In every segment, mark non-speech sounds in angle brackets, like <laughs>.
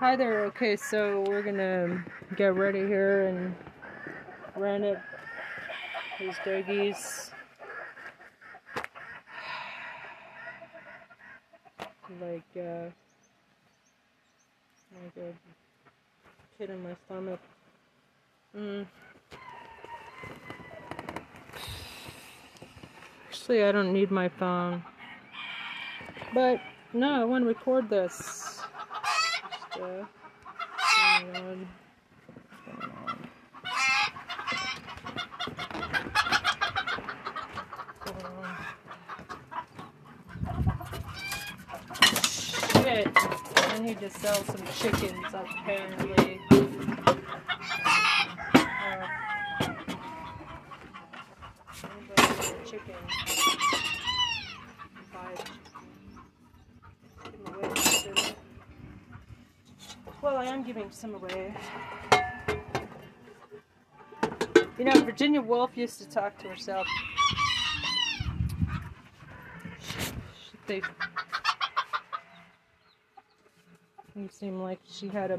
Hi there. Okay, so we're gonna get ready here and run up These doggies. Like, uh, like a kid in my stomach. Mm. Actually, I don't need my phone. But, no, I want to record this. Uh, hang on. Going on? Shit. I need to sell some chickens, apparently. Uh, chicken? Buy a chicken. Give 'em away, consider. Well, I am giving some away. You know, Virginia Woolf used to talk to herself. They seem like she had a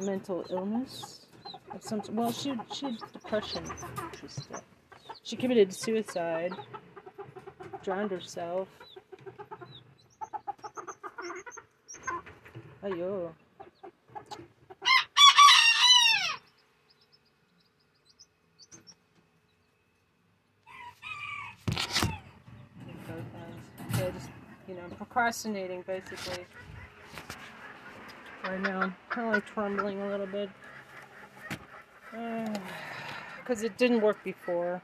mental illness some. Well, she she had depression. She committed suicide, drowned herself. Ayo. So just, you know, procrastinating basically. Right now, I'm kind of like trembling a little bit. <sighs> Because it didn't work before.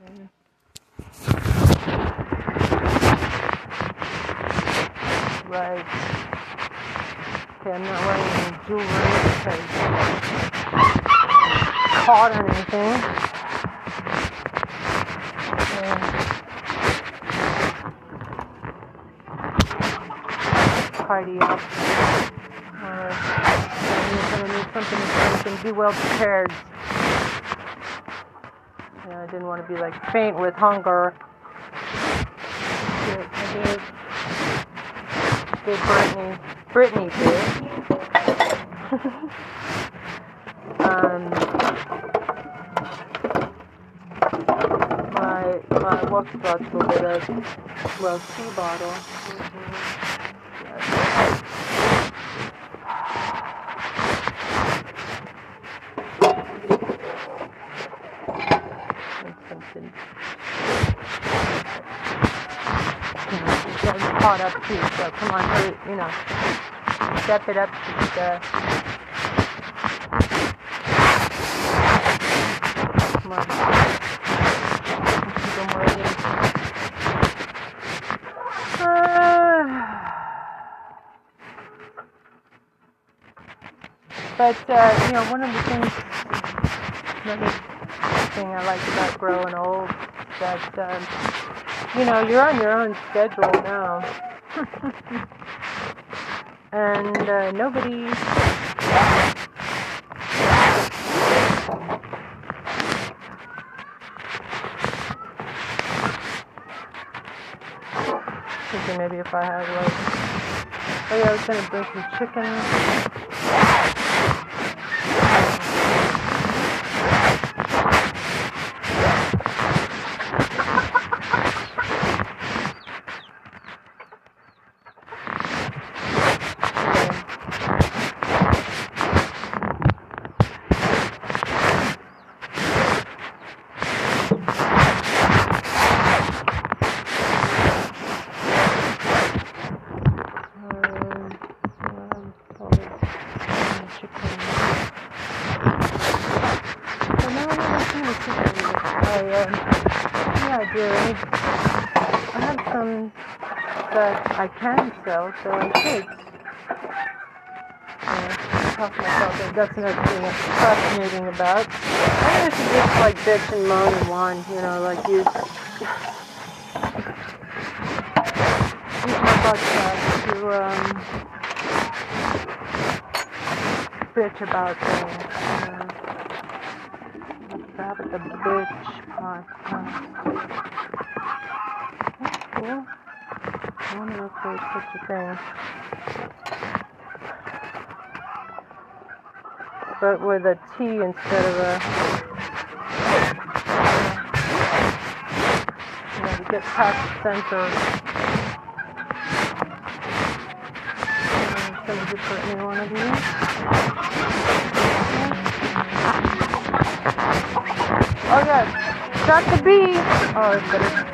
okay. <laughs> Right. Okay, I'm not wearing any jewelry because caught or anything. Tidy up. Alright. I'm gonna need something so I can be well prepared. Yeah, I didn't want to be like faint with hunger. Shit, I did. Did Brittany. Brittany did. <laughs> um, my my what's got a little bit of well tea bottle. And something. You know, she's getting caught up too, so come on, hurry, you know, step it up just uh come on. Keep. <sighs> But uh, you know, one of the things, another thing I like about growing old, that um, you know you're on your own schedule now, and uh, nobody. Thinking maybe if I had like, oh yeah, I was gonna bring some chicken. Um, um, probably some chicken. Well, no, no, no, some of the chicken. I, um, yeah, I do. I, need, I have some that I can sell, so I should. Yeah, talk myself in. That's another thing I'm fascinating about. I used just like bitch and moan and whine, you know, like use use my podcast to um bitch about things. You know. Grab at the bitch podcast. That's cool. I wonder if there's such a thing. But with a T instead of a. You know, to get past the center. I'm gonna do for one of these. Oh yes, got the B. Oh, it's better.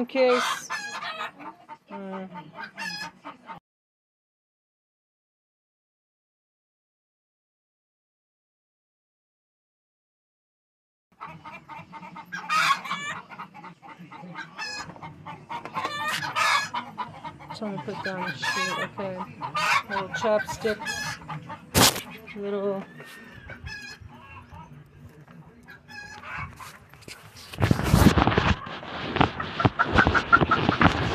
in case. Mm. So I'm gonna put down the sheet, okay. Little chopstick, little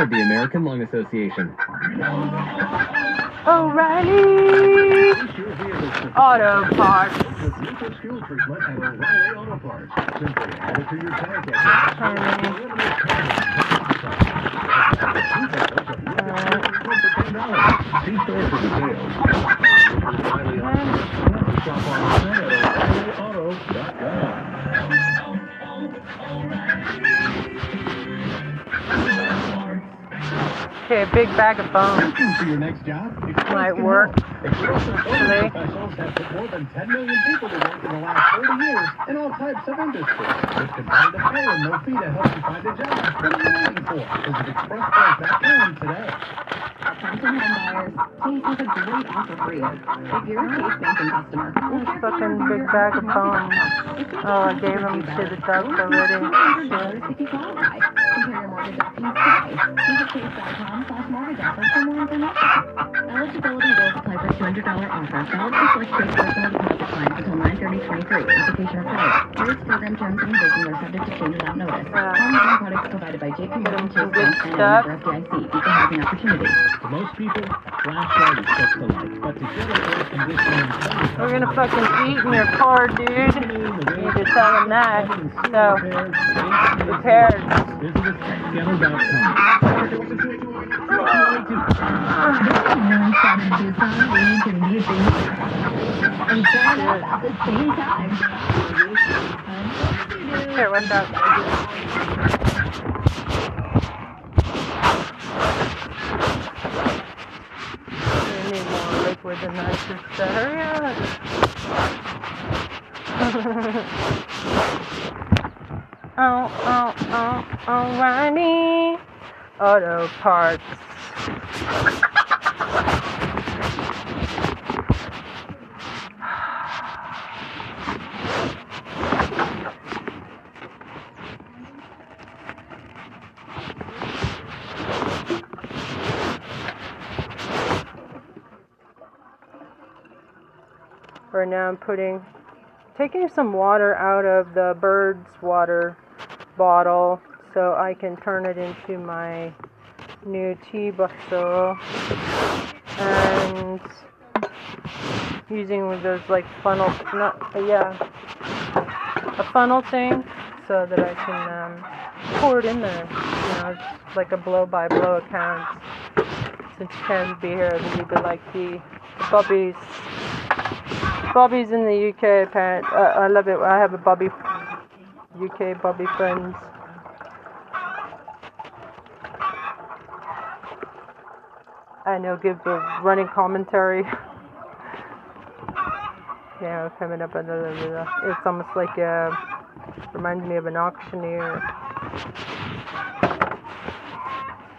of the American Lung Association. O'Reilly Auto Parts. Big bag of bones. Looking for your next job? Express Might can work. help. Express employment professionals have put more than 10 million people to work in the last 40 years in all types of industries. With competitive pay and no fee to help you find a job. What are you waiting for? Visit expresspros.com today. Attention home buyers, Chase has a great offer for you. If you're a Chase banking customer, we'll This fucking big bag of bones. offer. If you Oh, I gave have them to the bag, already. Shit. if you qualify. Compare your mortgage options today. Visit chase.com slash mortgage offers for more information. Eligibility will apply for $200 offer. Valid for select Chase personal deposit clients until 9 30 23 Application required. Rates program program terms and conditions are subject to change without notice. Yeah. Home products provided by JP Morgan Chase Good Bank and stuff. member FDIC. Equal housing opportunity. To most people, a We're gonna fucking eat in your car, dude. You just tell them that. So, prepared. Visit us at Scanner.com. Everyone started Tucson, we can do things and stand up at the same time. Here, what's up? Need more liquid than that, sister. Hurry up. <laughs> oh, oh, oh, oh O'Reilly Auto Parts. <laughs> Right now I'm putting, taking some water out of the bird's water bottle so I can turn it into my new tea bottle and using those like funnel, not, yeah, a funnel thing so that I can um, pour it in there. You know, it's like a blow by blow account. Since you be here, I believe it like the, bubbies. Bobby's in the UK. Apparently, Uh, I love it. I have a Bobby, UK Bobby friends. And he'll give the running commentary. <laughs> yeah, coming up. It's almost like a. Reminds me of an auctioneer.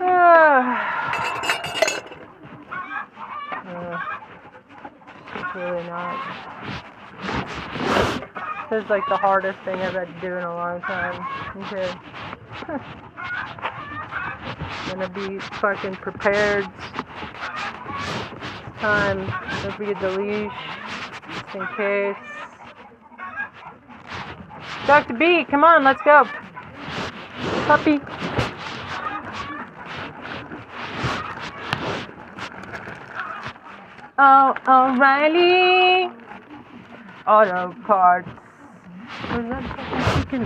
Ah. <sighs> Uh, it's really not. This is like the hardest thing I've had to do in a long time. Okay. <laughs> Gonna be fucking prepared. Time. Don't forget the leash. Just in case. Dr. B, come on, let's go. Puppy. Oh, O'Reilly Auto Parts. Where's that fucking chicken?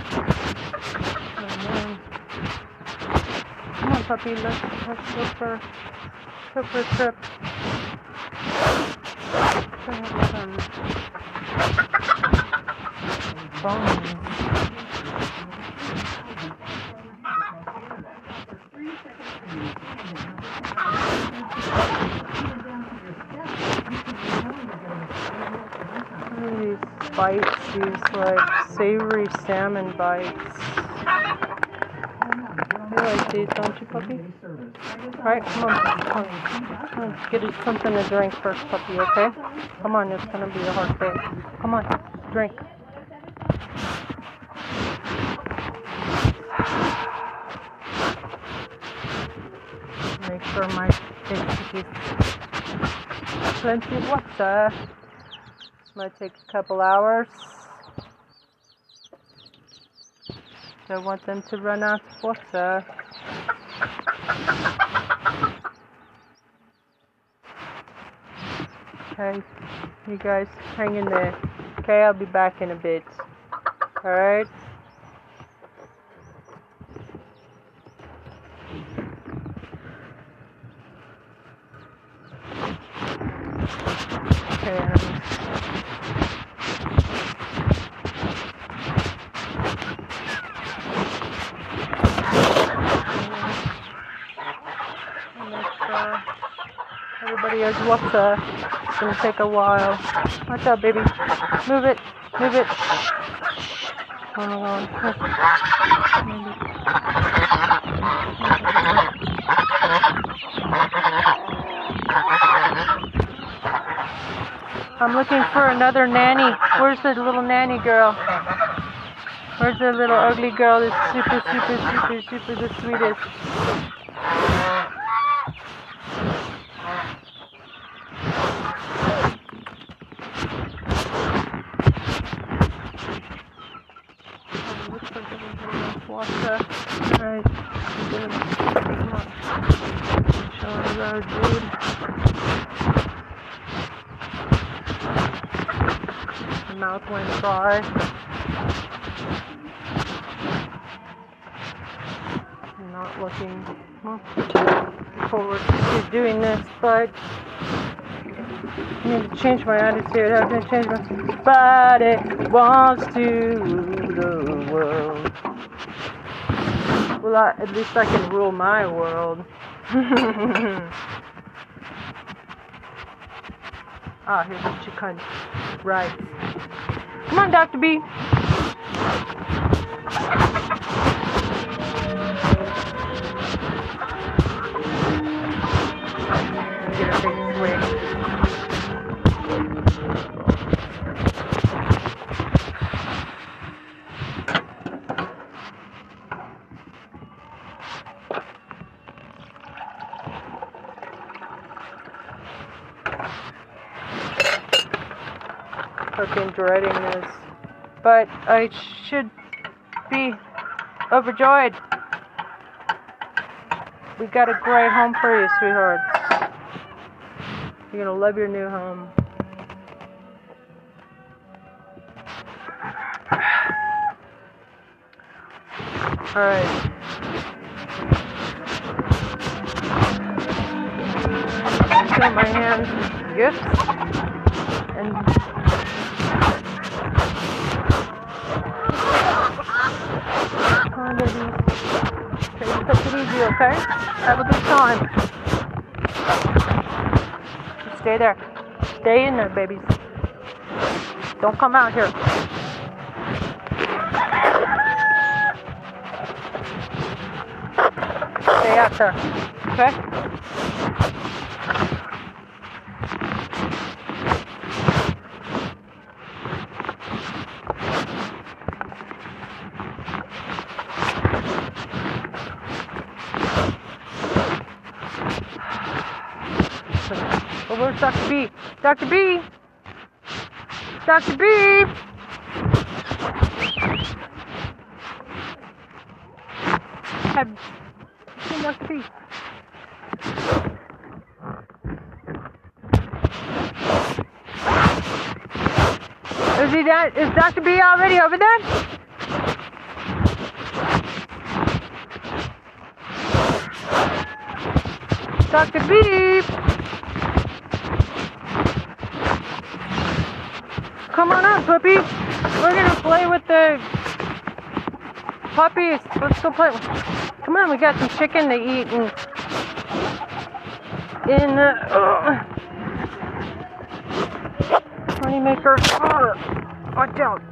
Come on, puppy. Let's, go for, a trip. Bones. <laughs> What are these bites? These like savory salmon bites. You like these, don't you, puppy? Alright, come on. Come on. Come on. Get something to drink first, puppy, okay? Come on, it's gonna be a hard day. Come on, drink. Make sure my thing is plenty of water. Might take a couple hours. Don't want them to run out of water. Okay, you guys hang in there. Okay, I'll be back in a bit. Alright? Okay, um, make sure everybody has water. Uh, it's gonna take a while. Watch out, baby. Move it. Move it. God. Maybe. I'm looking for another nanny. Where's the little nanny girl? Where's the little ugly girl that's super, super, super, super the sweetest? Wash that. Alright. Good. Come on. Our dude. Mouth went dry. Not looking forward to doing this, but I need to change my attitude. I have to change my body wants to rule the world. Well, I, at least I can rule my world. <laughs> ah, here's a chicken. Right. Come on, Dr. B. Get. Fucking dreading this. But I should be overjoyed. We got a great home for you, sweetheart. You're gonna love your new home. Alright. Show my hands gifts and Come on, baby. Okay, you take it easy, okay? Have a good time. Stay there. Stay in there, babies. Don't come out here. Stay out there. Okay? Oh, where's Dr. B? Dr. B! Dr. B! Have seen Dr. B? Is he that? Is Dr. B already over there? Dr. B! Come on up, puppy. We're gonna play with the puppies. Let's go play. Come on, we got some chicken to eat and in the uh, honeymaker. Oh, watch out.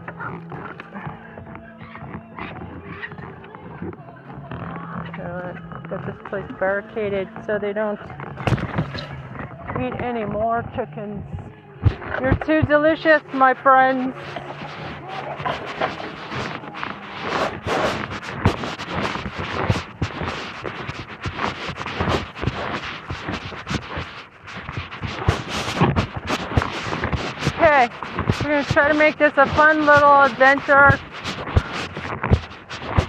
Uh, got this place barricaded so they don't eat any more chickens. You're too delicious, my friends. Okay, we're gonna try to make this a fun little adventure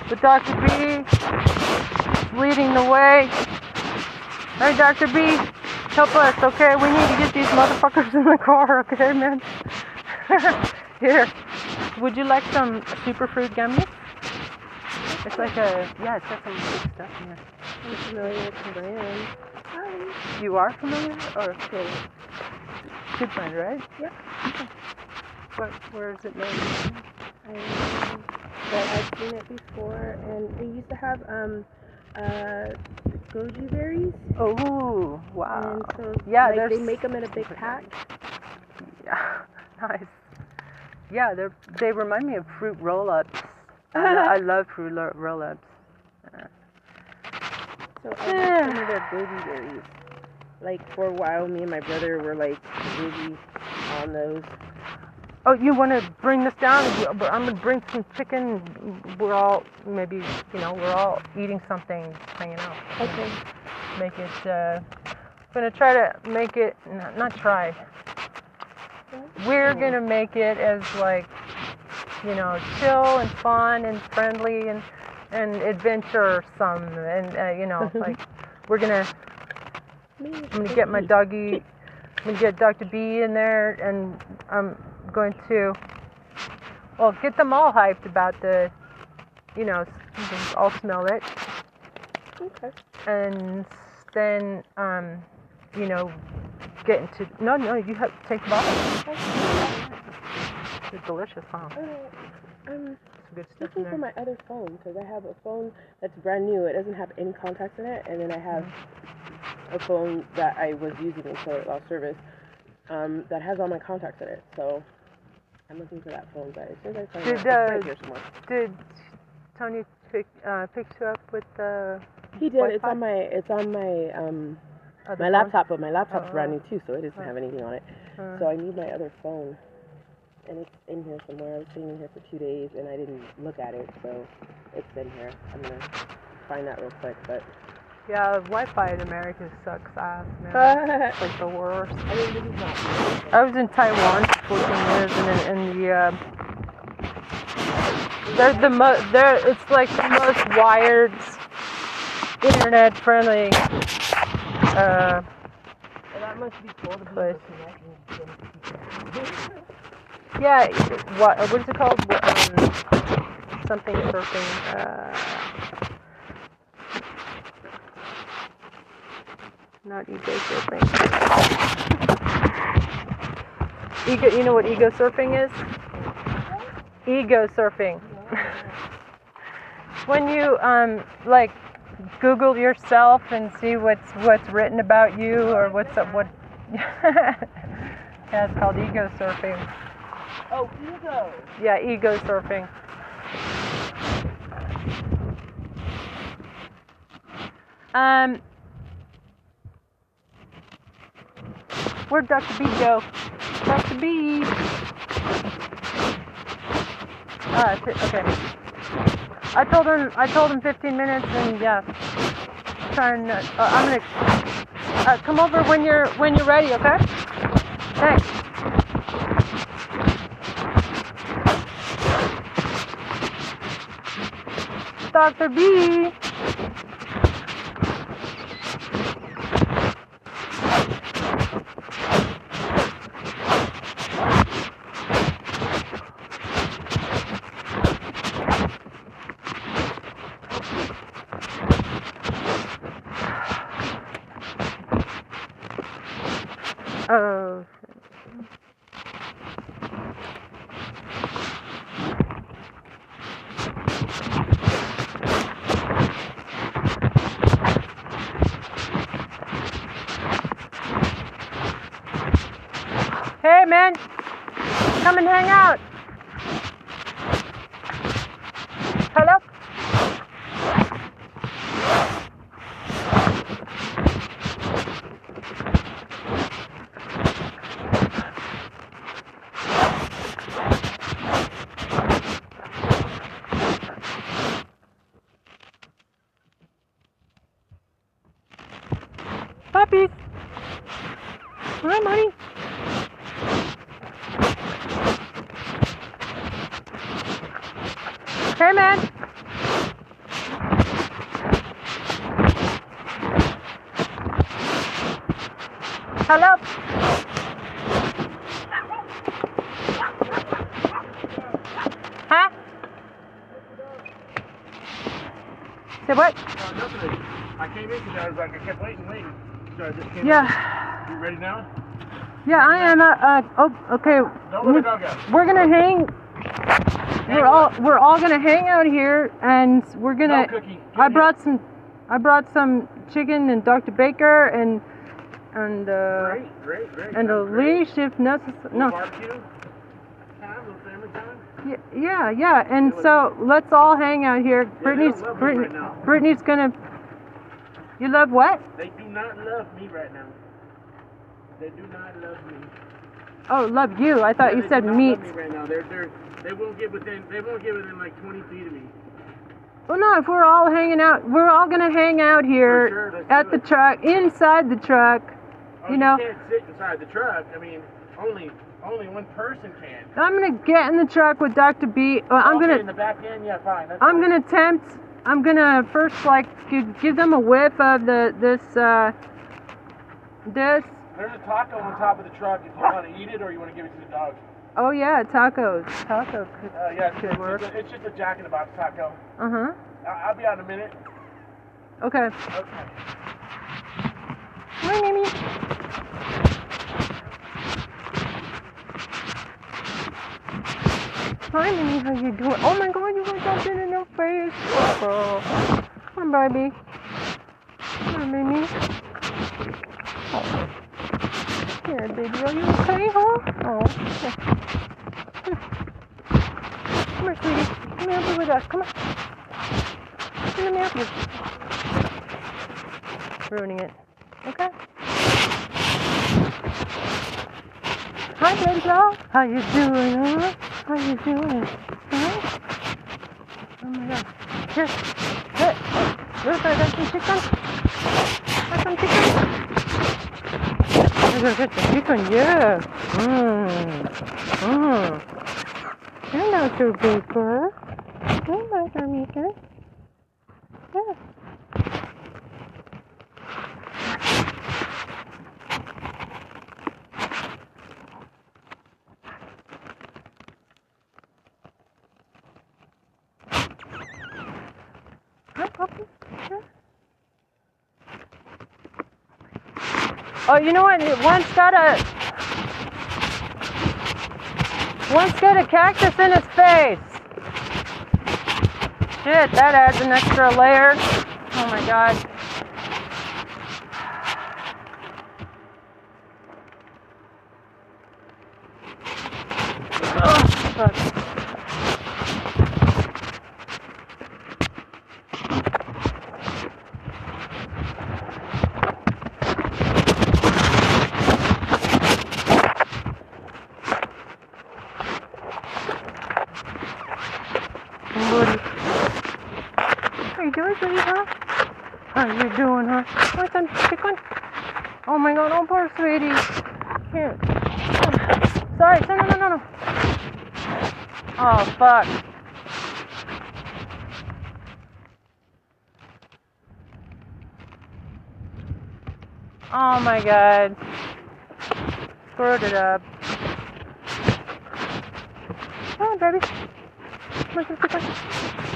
with Dr. B leading the way. Hey, Dr. B, help us, okay? We need to get these motherfuckers in the car, okay, man? <laughs> Here, would you like some superfruit gummies? It's like a, yeah, it's got some good stuff in here. I'm familiar with the brand. Hi. You are familiar? Or, Okay. good friend, right? Yep. What, where is it made? Um, but I've seen it before, and they used to have um, uh, goji berries, Oh, wow. and so Yeah, like, they make them in a big pack. Yeah, <laughs> nice. Yeah, they they remind me of fruit roll-ups. I, <laughs> I love fruit roll-ups. So I got some of their goji berries. Like for a while, me and my brother were like really on those. Oh, you want to bring this down? I'm gonna bring some chicken. We're all maybe you know we're all eating something, hanging out. Okay. Make it. Uh, gonna try to make it. Not, not try. We're gonna make it as like you know chill and fun and friendly and and adventure some, and uh, you know, <laughs> like we're gonna. I'm gonna get my doggy. I'm gonna get Dr. B in there, and I'm going to. Well, get them all hyped about the. You know, all smell it, Okay. and then um, you know, get into. No, no, you have to take the bottle. It's delicious, huh? Alright. Um, good stuff for my other phone because I have a phone that's brand new. It doesn't have any contacts in it, and then I have a phone that I was using until it lost service um, that has all my contacts in it. So I'm looking for that phone, but as soon as I find Did, it, it's right uh, here somewhere. Did Tony pick uh, pick you up with the He did. It's Wi-Fi? on my. It's on my um other my phone? laptop, but my laptop's Oh. brand new too, so it doesn't Oh. have anything on it. Uh, So I need my other phone, and it's in here somewhere. I was sitting in here for two days, and I didn't look at it, so it's in here. I'm gonna find that real quick, but yeah, Wi-Fi in America sucks ass, man. <laughs> It's like the worst. I mean, this is not. I was in Taiwan for 14 years, and in, in the uh, they're the mo- they're it's like the most wired, internet friendly. Uh, that must be cool to Place. able to connect and yeah, what what is it called? What, Um, something surfing. Uh, not ego surfing. Ego, you know what ego surfing is? Ego surfing. <laughs> when you um like Google yourself and see what's what's written about you or what's up what. <laughs> yeah, it's called ego surfing. Oh, ego. Yeah, ego surfing. Um, where'd Dr. B go? Dr. B. Fi- okay. I told him. I told him 15 minutes, and yeah, trying. Uh, I'm gonna uh, come over when you're when you're ready. Okay. Thanks. Dr. B. Oh. Hey man, come and hang out. Hello? Puppies. Come honey. Hey man. Hello. Huh? Say what? I came in because I was like, I kept waiting, waiting. So I just came Yeah. You ready now? Yeah, I am. Uh, uh, oh, okay. Don't let the dog out. We're gonna hang. We're all we're all gonna hang out here, and we're gonna. No. I brought some. I brought some chicken and Dr. Baker and and uh, Great, great, great. and a leash if necessary. No. Barbecue. Time, little family time. Y- Yeah, yeah. And so let's all hang out here. they Brittany's don't love me Brittany, right. Brittany's gonna. You love what? They do not love me right now. They do not love me. Oh, love you. I thought Yeah, you said meat. Me right now. They're, they're, they won't get within. They won't get within like 20 feet of me. Well, no. If we're all hanging out, we're all gonna hang out here sure, at the it. truck, inside the truck. Oh, You know- can't sit inside the truck. I mean, only only one person can. I'm gonna get in the truck with Dr. B. I'm Okay, gonna in the back end. Yeah, fine. That's I'm fine. gonna tempt I'm gonna first like give, them a whiff of the this uh this. There's a taco on top of the truck if you want to eat it or you want to give it to the dogs. Oh yeah, tacos. Taco. Uh, yeah, it's, Good it's, work. just a, it's just a Jack in the Box taco. Uh huh. I- I'll be out in a minute. Okay. Okay. Hi, Mimi. Hi, Mimi. How you doing? Oh my God, you got something in your face. Oh, Come on, baby. Come on, Mimi. Oh. Here, baby. Are you okay, huh? Oh. Come here, sweetie. Come here, with us. Come on. Come here, help you. Ruining it. Okay. Hi, baby. How you doing, huh? How you doing? Huh? Oh my god. Here. Hey. Look, I got some chicken. Got some chicken. I got some chicken, yeah. Mmm. Mmm. Hello, Topeka. Hello, Topeka. Yeah. Hi, puppy. Sure. Oh, you know what? One's got a one's got a cactus in his face. Shit, that adds an extra layer. Oh my god. Oh, fuck. Buddy. How you doing, sweetie, huh? How you doing, huh? Want some chicken? Oh oh sweetie. Here. Sorry, no, no, no, no. Oh, fuck. Oh my god. Screwed it up. Come on, baby. Come on, come on.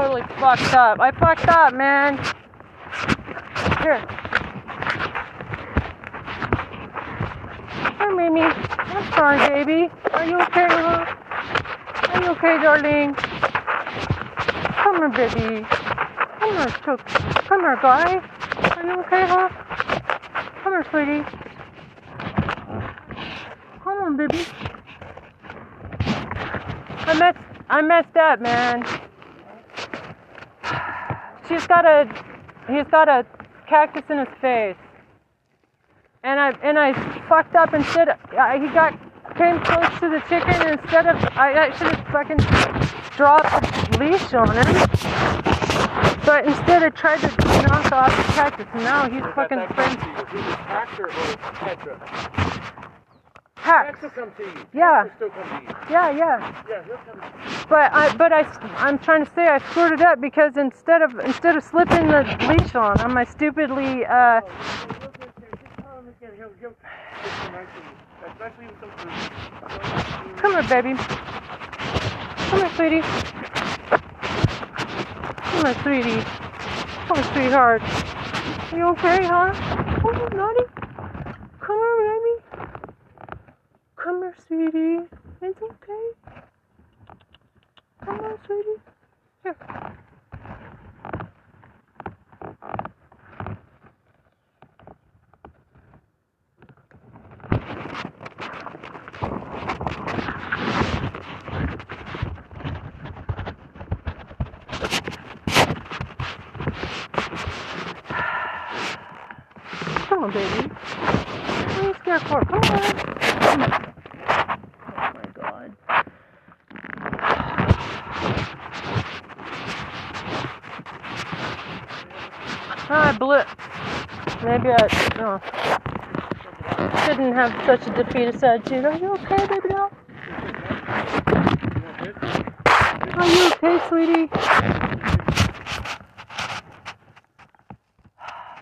Totally fucked up. I fucked up, man. Here. Here, Mimi. I'm sorry, baby. Are you okay, huh? Are you okay, darling? Come here, baby. Come here, Chook. Come here, guy. Are you okay, huh? Come here, sweetie. Come on, baby. I messed, I messed up, man. She's got a, he's got a cactus in his face, and I and I fucked up instead. Of, I, he got came close to the chicken and instead of I, I should have fucking dropped the leash on him. But instead I tried to knock off the cactus, and now he's fucking it Pax or, or Petra? Pax. Pax will come to you. Yeah. Pax will still come to you. Yeah, yeah. Yeah. But I, but I, I'm trying to say I screwed it up because instead of instead of slipping the leash on, on my stupidly, uh, Especially with some fruit. come here, baby, come here, sweetie, come here, sweetie, come here, sweetheart. You okay, huh? Oh, naughty. Come here, baby. Come here, sweetie. It's okay. Come on, sweetie. Here. Come on, baby. What are you scared for? Come on. Oh my god. Ah, I blew. Maybe I no. shouldn't have such a defeatist attitude. Are you okay, baby doll? Are you okay, sweetie?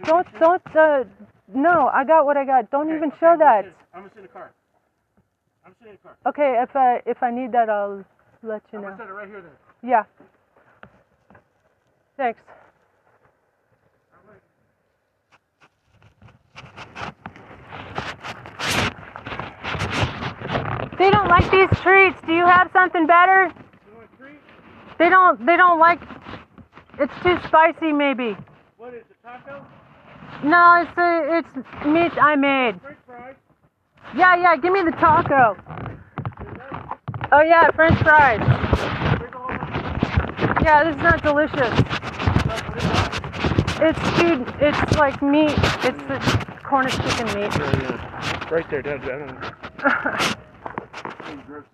Don't, don't, uh, no, I got what I got. Don't even show that. I'm gonna sit in the car. I'm sitting in the car. Okay, if I, if I need that, I'll let you I'm know. gonna set it right here then. Yeah. Thanks. They don't like these treats. Do you have something better? You want a treat? They don't. They don't like. It's too spicy, maybe. What is it, taco? No, it's a, it's meat I made. French fries? Yeah, yeah. Give me the taco. Oh yeah, French fries. Here's a whole bunch Yeah, this is not delicious. of stuff. What is that? It's dude. It's like meat. It's the Cornish chicken meat. Yeah, <laughs> yeah. Right there, down down. <laughs> Come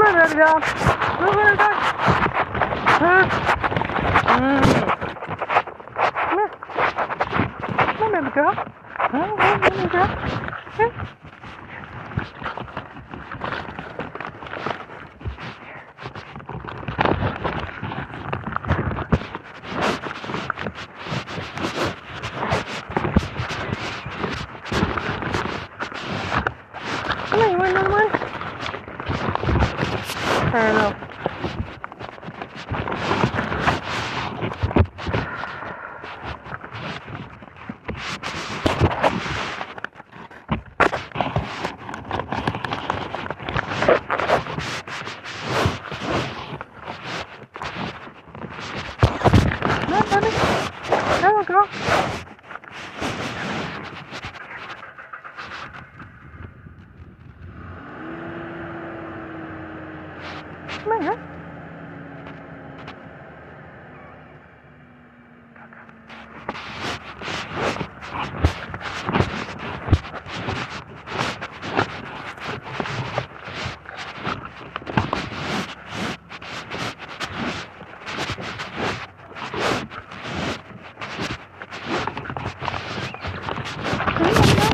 here, baby doll. Here, dog. Huh? Mm. Come here. Come here, baby girl. Come here, baby girl. Here. Come here, you want another one? I don't know. Come on, baby. There we go. Come here. Come here, baby girl.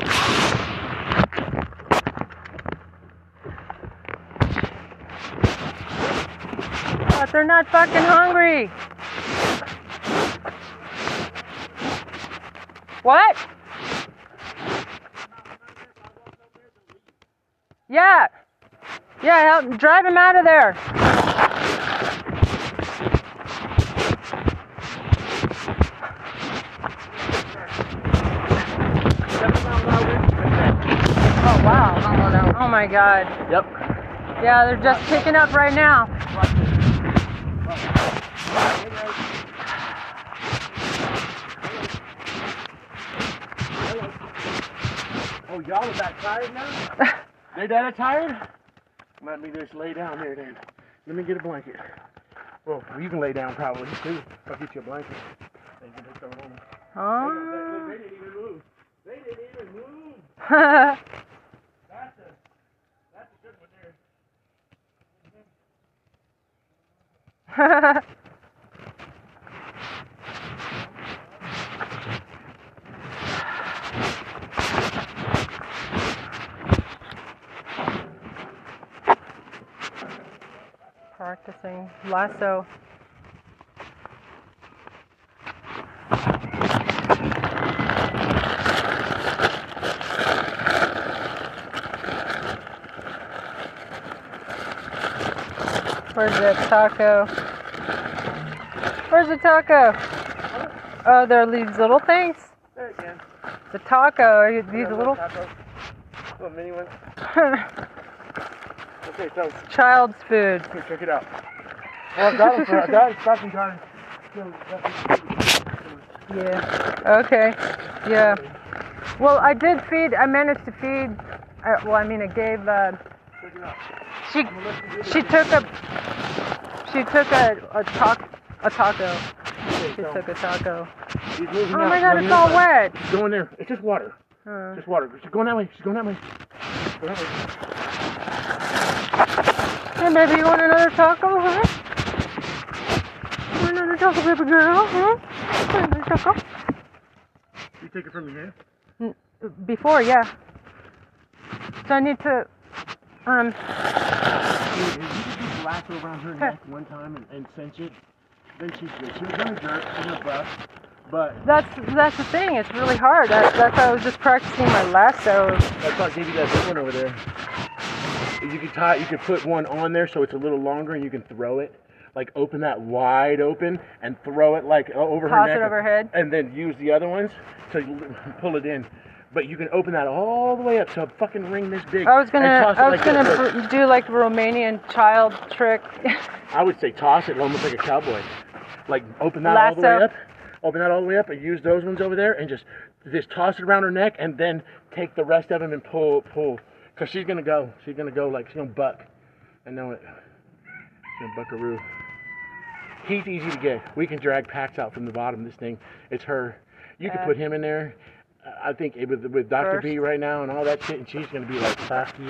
Not fucking hungry. What? Yeah. Yeah, help drive him out of there. Oh wow. Oh my god. Yep. Yeah, they're just picking up right now. Oh, y'all are that tired now? <sighs> they that tired? Let me just lay down here then. Let me get a blanket. Well, you can lay down probably too. I'll get you a blanket. They can just throw it on. Oh. They, they, didn't even move. They didn't even move. <laughs> That's a, that's a good one there. <laughs> <laughs> Practicing lasso. Where's the taco? Where's the taco? Oh, there are these little things? There again. The taco, are you, these little Taco. Little mini ones. <laughs> Okay, so child's food. check it out. Well, I got them for, I got it, Scotland Garden. Yeah. Okay. Yeah. Well, I did feed. I managed to feed. Uh, well, I mean, I gave. Uh, Check it out. she she took a she took a a taco a taco. She took a taco. Oh my God! It's all wet. going there. It's just water. Uh, Just water. She's going that way. She's going that way. That way. Hey, baby, you want another taco, huh? You taco, baby girl, huh? Want Another taco? You take it from your hand? Before, yeah. So I need to, um, You, you could just lasso around her neck one time and, and cinch it. Then she's good. She was gonna jerk, she's gonna bust. But that's that's the thing. It's really hard. That, that's why I was just practicing my lasso. that's why I gave you that big one over there. Is You could tie, you could put one on there so it's a little longer and you can throw it. Like open that wide open and throw it like over Toss her neck. it overhead. And then use the other ones to pull it in. But you can open that all the way up to a fucking ring this big. I was gonna, and toss it I was like gonna do like the Romanian child trick. <laughs> I would say toss it almost like a cowboy. Like open that all the way up, open that all the way up, and use those ones over there, and just just toss it around her neck, and then take the rest of them and pull pull, cause she's gonna go. She's gonna go like she's gonna buck. I know it. She's gonna buckaroo. He's easy to get. We can drag packs out from the bottom. of This thing, it's her. You could put him in there. I think it- with with Dr. First. B right now and all that shit, and she's gonna be like, "Fuck you."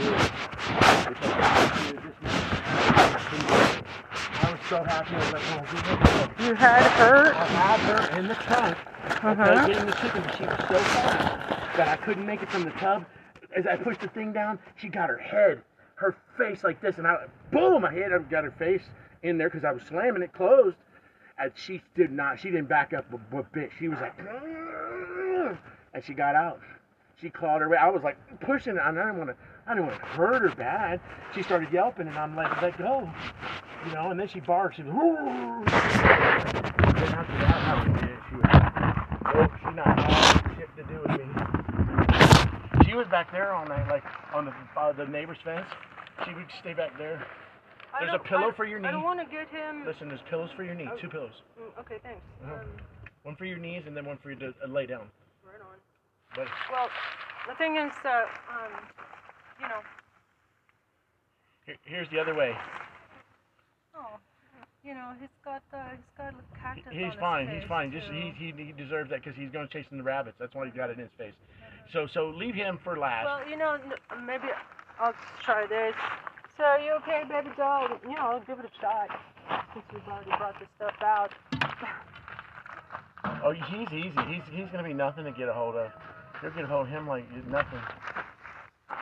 I was so happy. I was like, "Oh, this is good." you had her. I had her in the trunk, Uh-huh. getting the chicken, but she was so fast that I couldn't make it from the tub. As I pushed the thing down, she got her head, her face like this, and I, boom, I hit her, got her face in there because I was slamming it closed. And she did not, she didn't back up a, a bit. She was like, and she got out. She clawed her way. I was like pushing it, I didn't want to, I didn't want to hurt her bad. She started yelping, and I'm like, let go, you know. And then she barked. She was, then after that, was. She was, nope, she not shit to do with me. She was back there all night, like on the uh, the neighbor's fence. She would stay back there. There's a pillow I- for your knee. I don't want to get him. Listen, there's pillows for your knee. Oh. Two pillows. Mm, Okay, thanks. Uh-huh. Um, One for your knees, and then one for you to uh, lay down. right on. But Well, the thing is, uh, um, you know, here, here's the other way. oh, you know, he's got, uh, he's got a cactus He's his fine. face, He's fine. Just too. he, he he deserves that because he's going to chasing the rabbits. That's why he got it in his face. So so leave him for last. Well, you know, maybe I'll try this. So, are you okay, baby doll? You know, I'll give it a shot since we've already brought this stuff out. Oh, he's easy. He's he's gonna be nothing to get a hold of. You'll get a hold of him like nothing.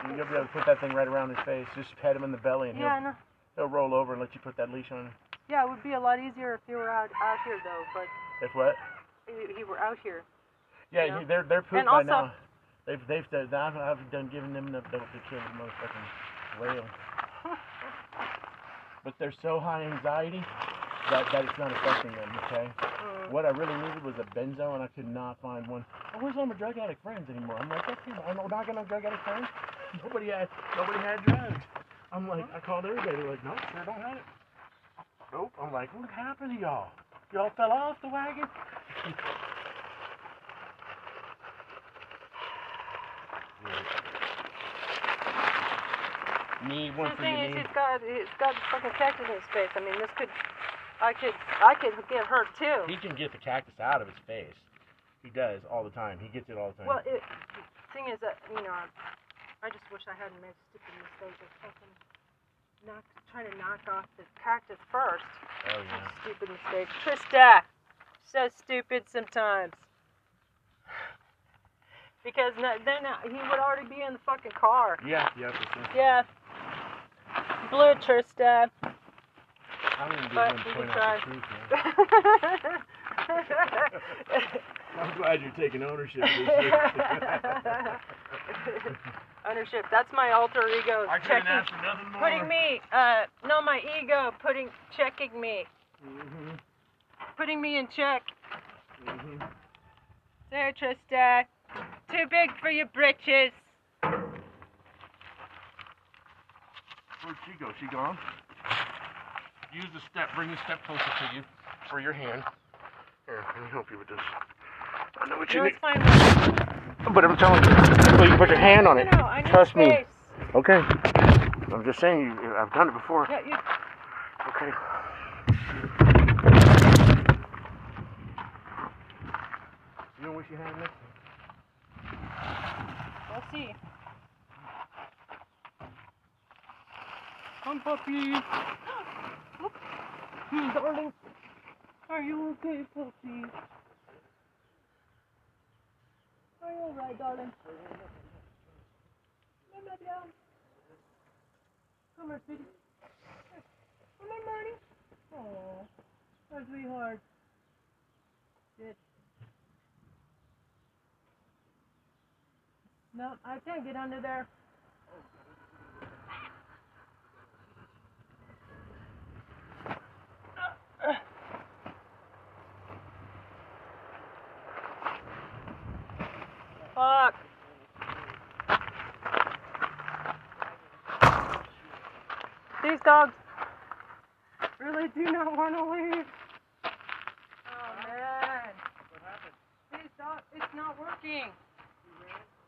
You'll be able to put that thing right around his face. Just pet him in the belly, and Yeah, he'll no, he'll roll over and let you put that leash on him. yeah, it would be a lot easier if you were out out here though. But If what? he, he were out here. Yeah, Yeah. he, they're they're pooped And by also- now. They've they've done, I've, I've done giving them the the, the kill the motherfucking whale. But they're so high anxiety that that it's not affecting them. Okay. Mm. What I really needed was a benzo, and I could not find one. Oh, where's all my drug addict friends anymore? I'm like, okay, I'm not got no drug addict friends. Nobody had, nobody had drugs. I'm like, I called everybody. They're like, nope, sure don't have it. Nope. I'm like, what happened to y'all? Y'all fell off the wagon? Need one The for thing your is, knee. he's got he's got fucking cactus in his face. I mean, this could, I could, I could get hurt too. He can get the cactus out of his face. He does all the time. He gets it all the time. Well, it, the thing is that you know, I just wish I hadn't made a stupid mistake of fucking knock, trying to knock off the cactus first. oh yeah. Stupid mistake, Trista. So stupid sometimes. Because no, then he would already be in the fucking car. Yeah, yeah, for sure. Yeah. Blew it, Trista. I don't even give But him you point can out try. the truth, man. <laughs> I'm glad you're taking ownership this shit. <laughs> Ownership. That's my alter ego. I couldn't checking, ask for nothing more. putting me, uh, no, my ego, putting, checking me, Mhm, putting me in check. mhm. There, Trista. Too big for your britches. Where'd she go? She gone? Use the step. Bring the step closer to you for your hand. Here, let me help you with this. I know what you No, need, fine. but I'm telling you, so you can put your hand on it. no, I need Trust me. Okay. I'm just saying, you, I've done it before. Yeah, you, Okay. You don't wish you had next we'll see. Come, puppy. Hmm, darling. Are you okay, puppy? Are you alright, darling? Come on, down. Come here, sweetie. Come on, Marty. Oh, my sweetheart. Sit. No, I can't get under there. Fuck. These dogs really do not want to leave. Oh man. These dogs, it's not working.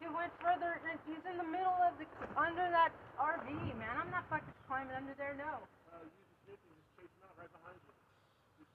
He went further and he's in the middle of the, under that RV, man. I'm not fucking climbing under there, no.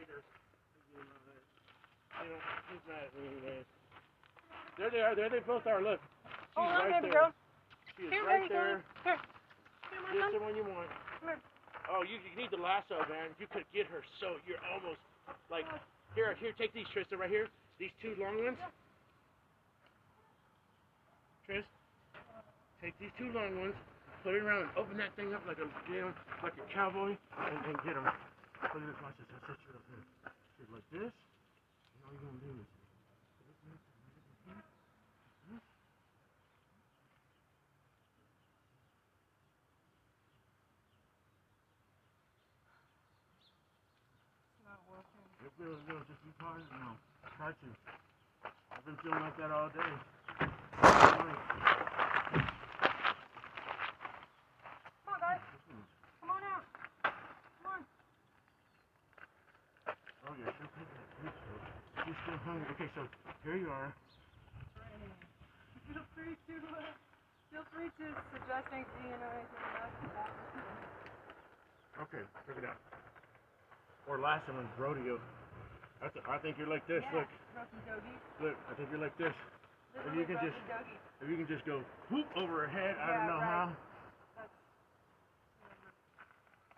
got. You know, he's mad at. There they are, there they both are, look. She's Oh, right there. girl. She is Here, right there. Here. Here, son. the one you want. Oh, you, you need the lasso, man. You could get her so you're almost like here. Here, take these, Trista, right here. These two long ones. Tris, take these two long ones, put it around, open that thing up like a damn, like a cowboy, and, and get them. Look at this, watch this. Up here. Just like this. And all you're gonna do is It feels good. Just be positive now. Try to. I've been feeling like that all day. Come on, guys. Come on out. Come on. Oh yeah, she'll take that food She's still hungry. Okay, so here you are. Feel free to, uh, feel free to suggest anything, know, anything else. Okay, check it out. Or last one, rodeo. I, th- I think you're like this. Look, look. I think you're like this. This If you can just- doggy. If you can just go whoop over her head, I don't know right. how. That's,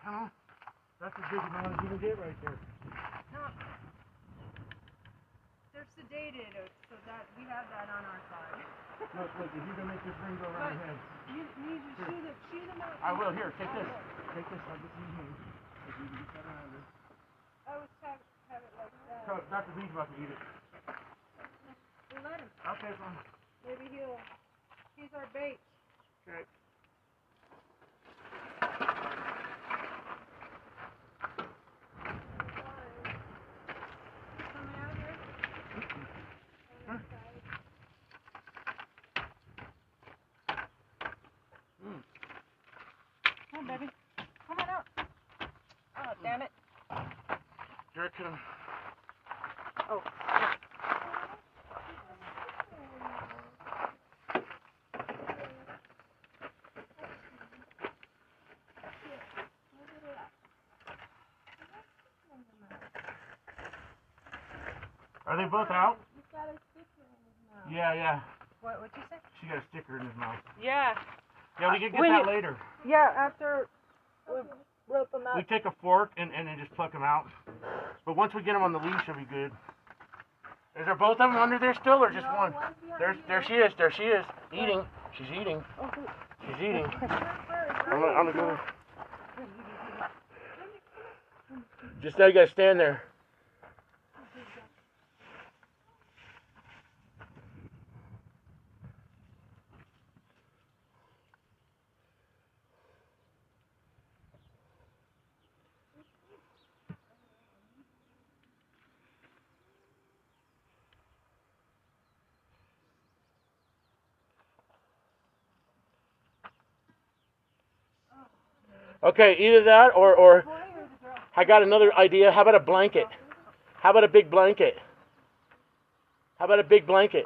Huh? That's as big as you can get right there. no. Sedated, uh, so that we have that on our side. Look, look. If you can make this ring go around her head, You need to shoot them, shoot them out. I will. Here, take this. Take this. I'll get you here. If you can get that around her. I was have, have it like that. So, Dr. B's about to eat it. We let him. Okay, fine. Maybe he'll. He's our bait. Okay. Coming out here. Come on, baby. Come on out. Oh, damn it. Here it comes. Oh. Are they both out? You've got a sticker in his mouth. Yeah, yeah. What? What'd you say? She got a sticker in his mouth. Yeah. Yeah, we can get When that you- later. Yeah. After we rope them We take a fork and, and then just pluck them out. But once we get them on the leash, it'll be good. Is there both of them under there still, or just one? There's, there she is. There she is. Eating. She's eating. She's eating. <laughs> I'm gonna, I'm gonna go. Just now you gotta stand there. Okay, either that or or I got another idea. How about a blanket? How about a big blanket? How about a big blanket?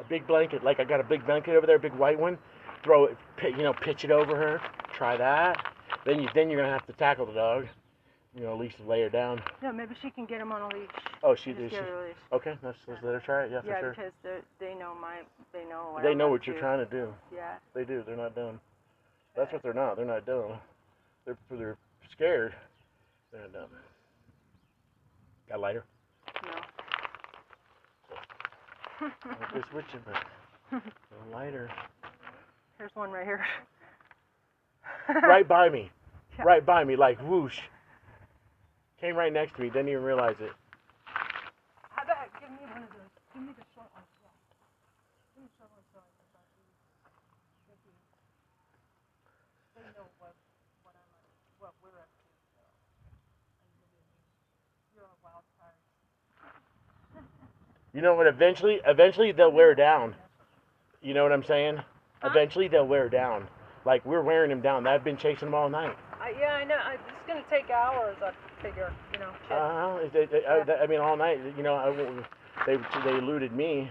A big blanket, like I got a big blanket over there, a big white one. Throw it, you know, pitch it over her. Try that. Then you then you're gonna have to tackle the dog. You know, at least lay her down. No, maybe she can get him on a leash. Oh, she Just did. She, get her a leash. okay, let's, let's let her try it. Yeah, for Yeah, sure. Yeah, because they they know my they know what They I'm know what you're trying to do. Yeah. They do. They're not dumb. That's what they're not. They're not dumb. They're they're scared. They're not dumb. Got a lighter? No. Like this switching, but <laughs> a lighter. Here's one right here. <laughs> right by me. Yeah. Right by me, like whoosh. Came right next to me. Didn't even realize it. How about give me one of those? Give me the short one. Yeah. Give me the short one so I can start these. Thank you. They know what what I'm up, what we're up to. So I really you're a wild card. You know what? Eventually, eventually they'll wear down. You know what I'm saying? Huh? Eventually they'll wear down. Like we're wearing them down. I've been chasing them all night. I, yeah, I know. It's gonna take hours. I figure. You know. Shit. Uh, it, it, it, I, I mean, all night. You know, I, they they eluded me.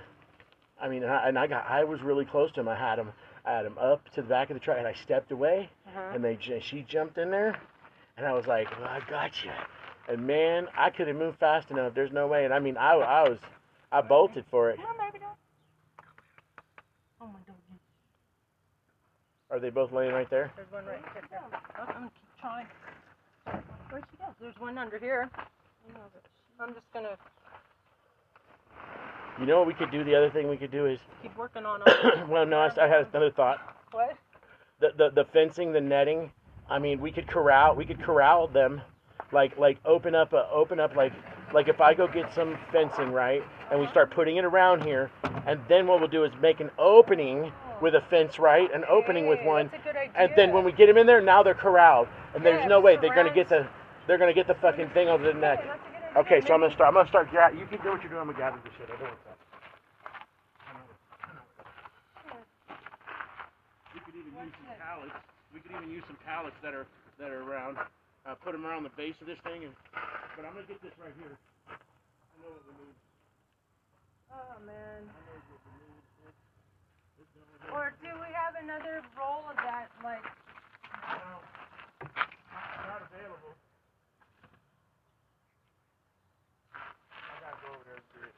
I mean, and I, and I got I was really close to him. I had him I had him up to the back of the truck, and I stepped away, uh-huh. and they she jumped in there, and I was like, well, I got you. And man, I could have moved fast enough. There's no way. And I mean, I I was I bolted for it. Come on, baby, don't. Oh my God. Are they both laying right there? There's one right here. Oh, I'm gonna keep trying. Where'd she go? There's one under here. I'm just gonna You know what we could do? The other thing we could do is, <coughs> keep working on them. <coughs> well, no, I, I had another thought. what? The, the the fencing, the netting. I mean, we could corral. We could corral them, like like open up a open up like like if I go get some fencing right, and we start putting it around here, and then what we'll do is make an opening with a fence right, an opening with one, That's a good idea. and then when we get them in there, now they're corralled, and there's Yeah, no way they're gonna get the they're gonna get the fucking thing over the neck. Hey, that's a good idea. Okay, so I'm gonna start. I'm gonna start. gra- You can do what you're doing. I'm gonna gather the shit. I don't want that. We could even use some pallets. We could even use some pallets that are that are around. Uh, put them around the base of this thing, and but I'm gonna get this right here. I know what we need. Oh man. I know what we need. This- this over here. Or do we have another roll of that? Like, No, not available. I gotta go over there and do it.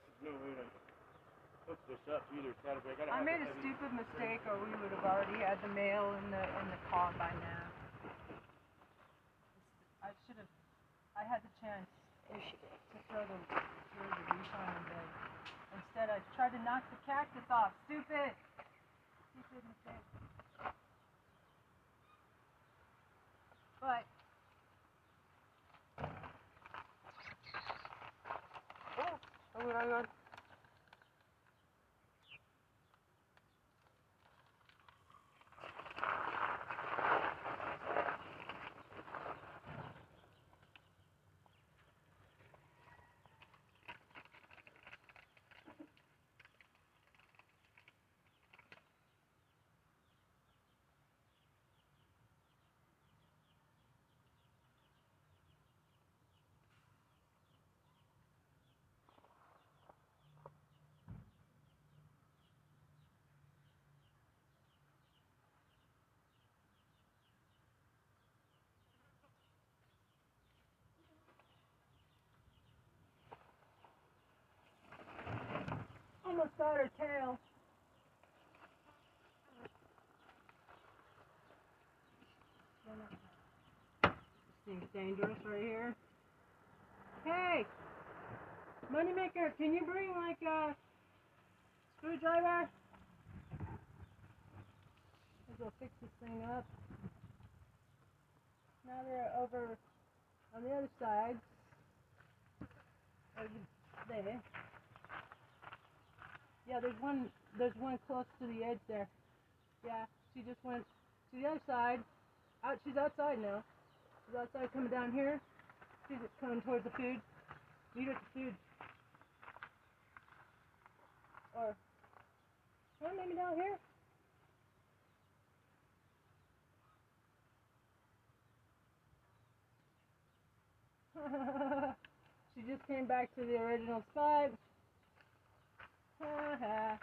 There's no way to hook this up either. Gotta. I I made a stupid mistake, or we would have already had the mail in the in the car by now. I should have. I had the chance to throw the throw the on him, but instead I tried to knock the cactus off. Stupid. Stupid mistake. But. Oh, oh my God. Almost got tail. This thing's dangerous right here. Hey! Moneymaker, can you bring like a screwdriver? We'll go fix this thing up. Now they're over on the other side. Over there. Yeah, there's one. There's one close to the edge there. Yeah, she just went to the other side. Out. She's outside now. She's outside, coming down here. She's coming towards the food. Meet her at the food. Or, maybe down here? <laughs> she just came back to the original spot. Ha ha.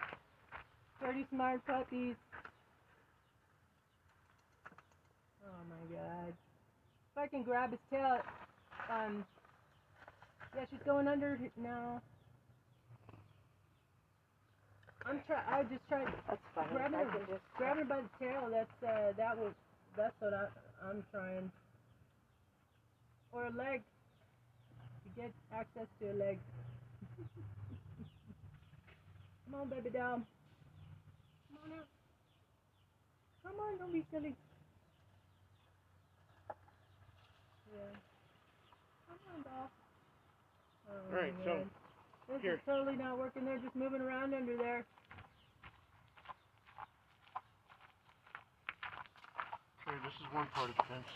Pretty smart puppies. Oh my god. If I can grab his tail, um, yeah, she's going under now. I'm try. I just tried That's fine. grabbing I her, just. grabbing by the tail. That's uh, that was that's what I I'm trying. Or a leg. To get access to a leg. Come on, baby doll. Come on out. Come on, don't be silly. Yeah. Come on, doll. Oh, Right, so, man. This here. is totally not working. They're just moving around under there. Okay, this is one part of the fence.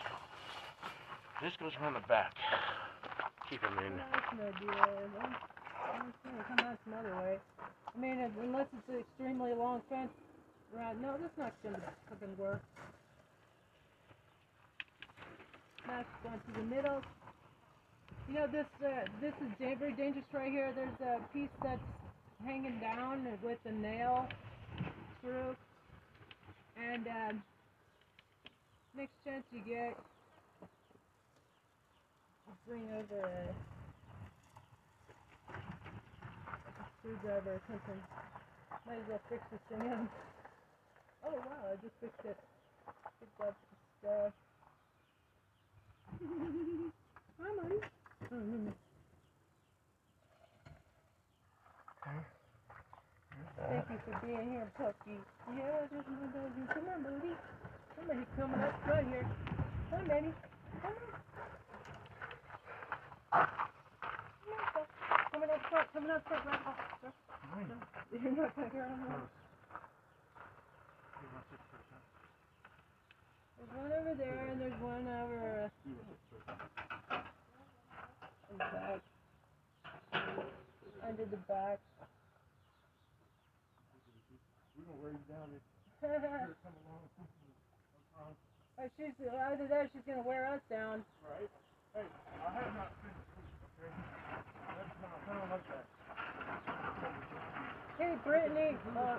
This goes around the back. Keep him in. That's no deal. It's come out some other way. I mean, unless it's an extremely long fence. Right? No, that's not gonna fucking work. That's going to the middle. You know, this uh, this is very dangerous right here. There's a piece that's hanging down with a nail through, and um, next chance you get, bring over a screwdriver or something. Might as well fix this thing up. Oh wow, I just fixed it. Picked up stuff. Hi, Marty. Oh, no, no. Thank you for being here, puppy. Yeah, there's my doggy. Come on, buddy. Somebody coming up right here. Come on, baby. Come on. Come on, pup. Coming up front, coming up front, right off. You're not gonna hear him. There's one over there, and there's one over uh, in the back. Under the back. <laughs> Oh, she's either that, she's gonna wear us down. Right? Hey, I have not finished okay? Hey, Brittany. Uh,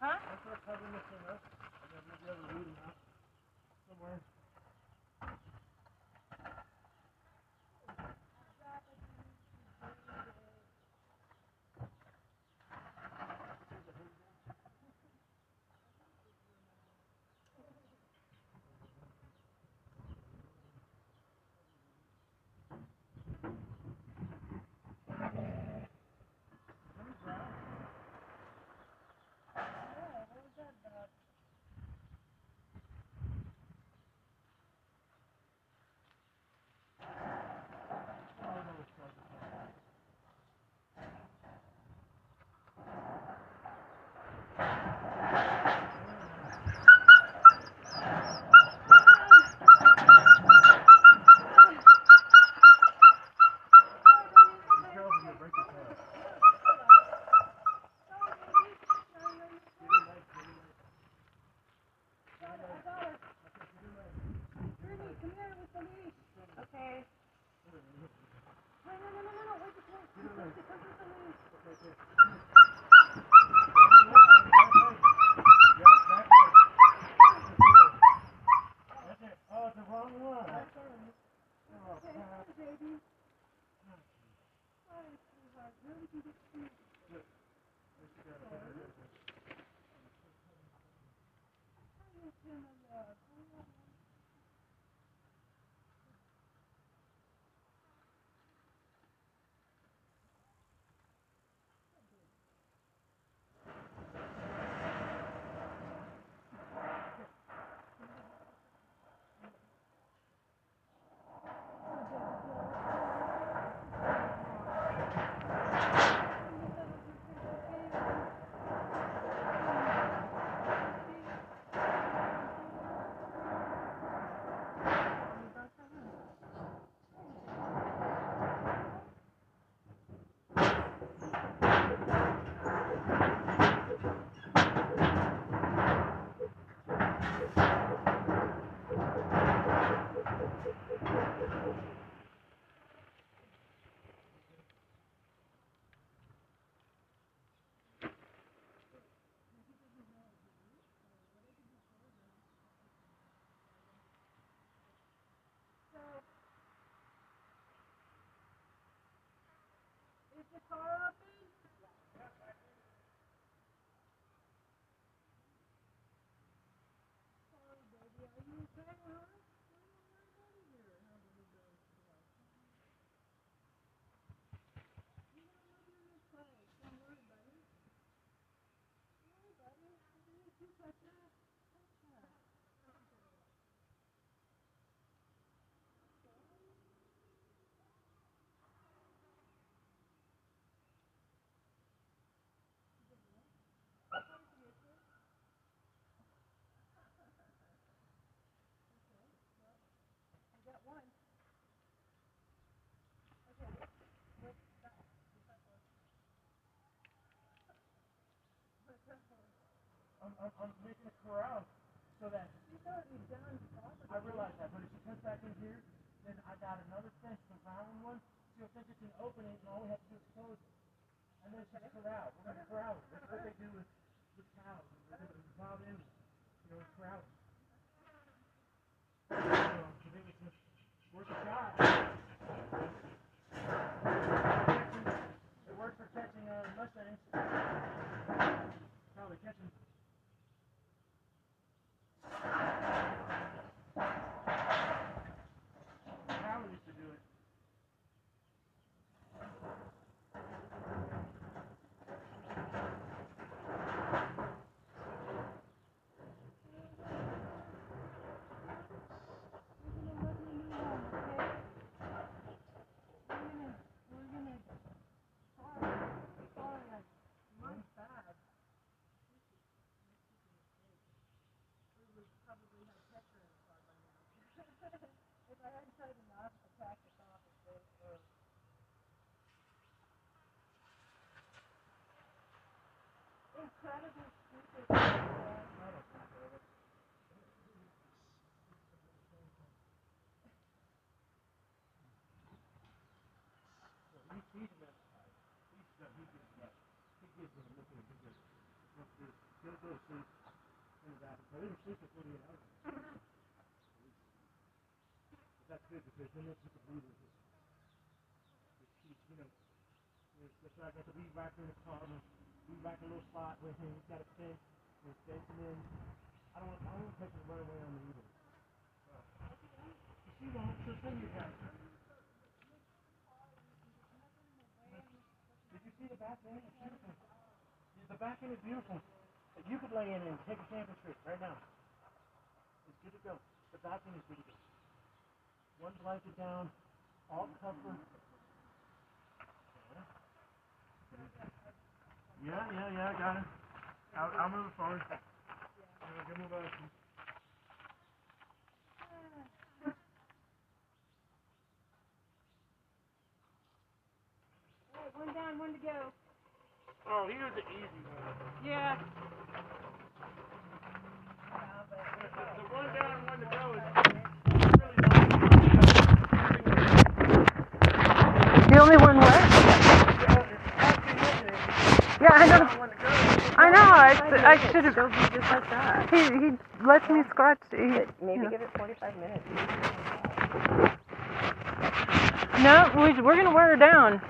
huh? I'm, making a corral so that she's already done property. I realize that, but if she comes back in here, then I got another fence around one. She'll think it's an opening, and all we have to do is close it. And then she's corralled. We're gonna corral her. That's what they do with, with cows. They do with wild. You know, corral worth a shot. It works for catching uh, mustangs. Probably catching Howard used to do it. He's, he's a He's, uh, he gives that. He gives them a look at it. What's this? He'll go to sleep in the bathroom. But he didn't sleep for 48 hours. But that's because then it's a breather. It's, it's, you know, it's, that's why I the weed whacker in the car. Weed whacker a little spot where he's got a. And it's fencing in. I don't want, I don't want to take him to away on me either. So, but she won't. She'll send you guys. Did you see the back end? It's beautiful. The back end is beautiful. If You could lay in and take a camping trip right now. It's good to go. The back end is good to go. One blanket down, all covered. Yeah, yeah, yeah, yeah, I got it. I'll, I'll move it forward. Yeah, give me a motion. One down, one to go. Oh, here's the easy one. Yeah. The, the one down one to go is really The only one left? Yeah, I know. I know. I, I should have. Go be just like that. He he lets me scratch. He, Maybe you know. give it 45 minutes. No, we, we're gonna wear her down.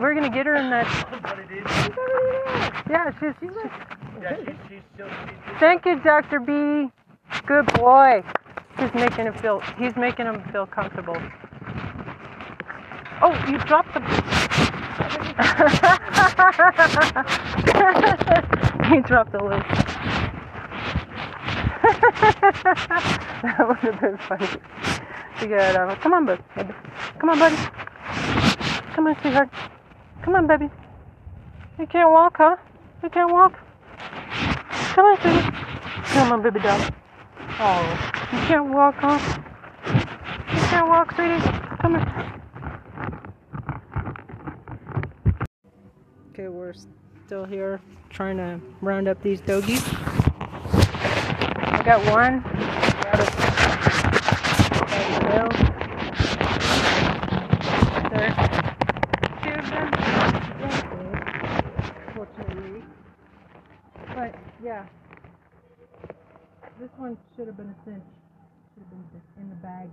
We're gonna get her in that. But it is. Yeah, she's. she's Yeah, she's, she's still. She's, thank you, Doctor B. Good boy. He's making him feel. He's making him feel comfortable. Oh, you dropped the. <laughs> he dropped the loop. <laughs> that would have been funny. To get uh, come on, baby. Come on, buddy. Come on, sweetheart. Come on, baby. You can't walk, huh? You can't walk. Come on, sweetie. Come on, baby doll. Oh, you can't walk, huh? You can't walk, sweetie. Come here. Okay, we're still here trying to round up these doggies. I got one. It There. Two of. But yeah. This one should have been a cinch. Should have been in the bag.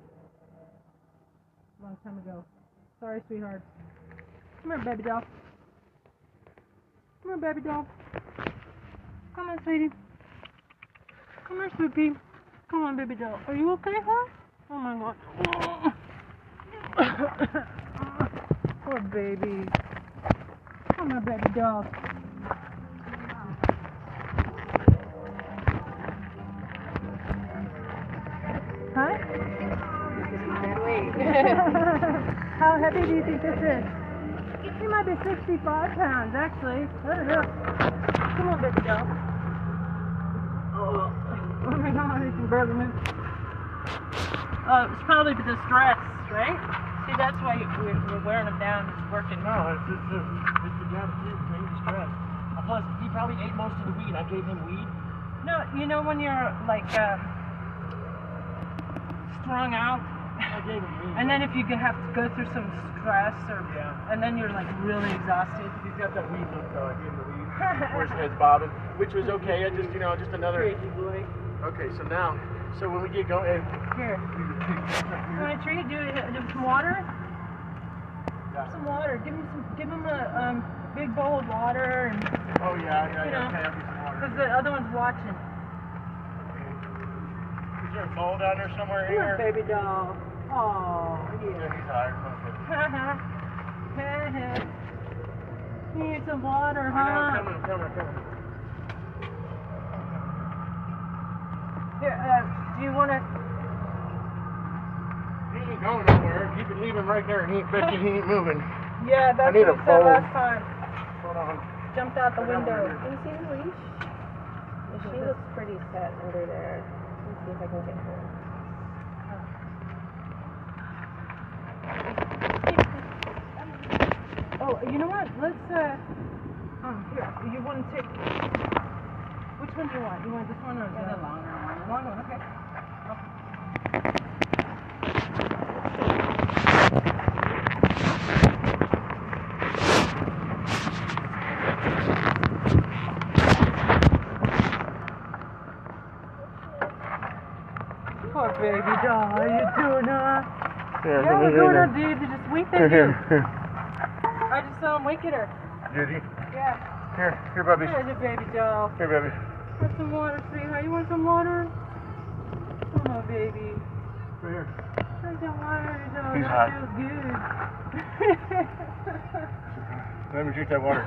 A long time ago. Sorry, sweetheart. Come here, baby doll. Come here, baby doll. Come on, sweetie. Come here, sweet. Come on, baby doll. Are you okay, huh? Oh my god. <coughs> Poor baby. Come on, baby doll. Huh? <laughs> <laughs> How heavy do you think this is? He might be 65 pounds, actually. Let it up. Come on, baby doll. Oh, oh my god, he can barely move. Oh, it's probably the stress, right? See, that's why we're, we're wearing him down. It's working. No, it's just, uh, it's the job of his, man. He's. Uh, plus, he probably ate most of the weed. I gave him weed. No, you know when you're like um, strung out, and then if you have to go through some stress, or Yeah. and then you're like really exhausted. He's got that weed look, though. I gave him the weed. Where's his head's bobbing, which was okay. I just, you know, just another. Crazy boy. Okay, so now, so when we get going, Here, you want a treat? Do, do some water? Yeah. Some water. Give him some. Give him a um, big bowl of water, and oh yeah, yeah, yeah. know. Okay, I'll get some water. because the other one's watching. Is there a bowl down there somewhere Come on, baby doll. Oh, Yeah, yeah. he's <laughs> tired. Okay. you need some water, I know, huh? come on, come on, come on. Here, uh, do you want to? He ain't going nowhere. You can leave him right there, and he bet you he ain't moving. Yeah, that's need what a said last time. Hold on. Jumped out the I window. Can you see the leash? She looks pretty set under there. Let me see if I can get her. Oh, you know what? Let's uh, um, here. You want to take? Which one do you want? You want this one or the longer one? The long one, okay. Poor baby doll, you doing, huh? Yeah, Yeah, we're doing our dude. They just winked at Here, you. here, here. I just saw him wink at her. Did he? Yeah. Here, here, Bubby. There's a baby doll. Here, baby. Want some water, sweetheart? You want some water? Come on, baby. Right here. Drink some water, doll. He's that hot. feels good. <laughs> Let me drink that water.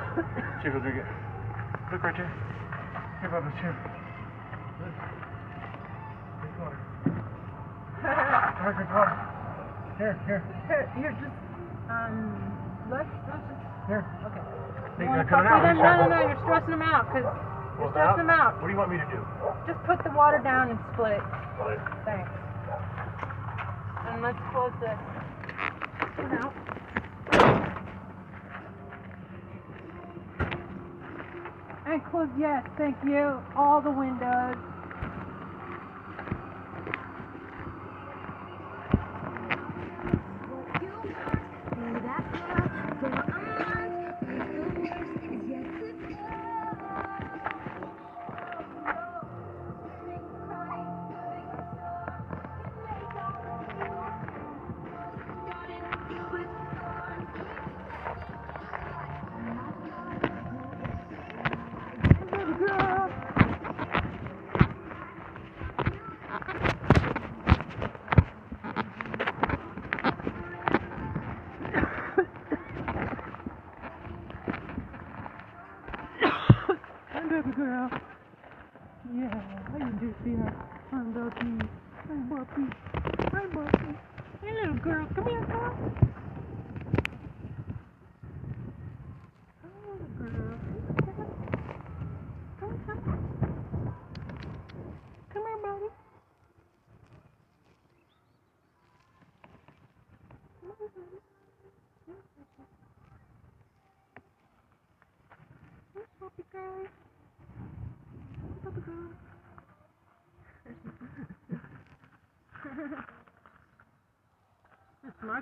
See if he'll drink it. Look right there. Here, Bubba, here. Look. Drink water. <laughs> Drink water. Here, here, Here, here, just um, let's let's just here. okay. Think You wanna they're coming talk out. them? No, no, no. You're stressing them out because you're Well, stressing them out. What do you want me to do? Just put the water down and split. Split. Thanks. And let's close this. one out. And close, yes, thank you. All the windows.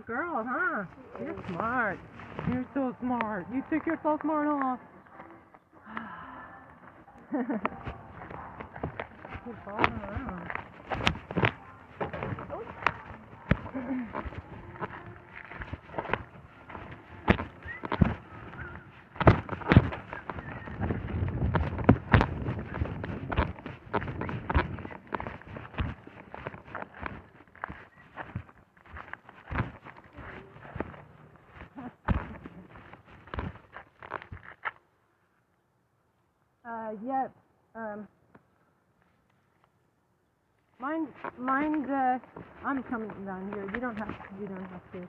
Girl, huh? You're smart. You're so smart. You think you're so smart, huh? <sighs> <laughs> Keep falling around. Yeah. Um. Mind, mind. Uh, I'm coming down here. You don't have. to. You don't have to.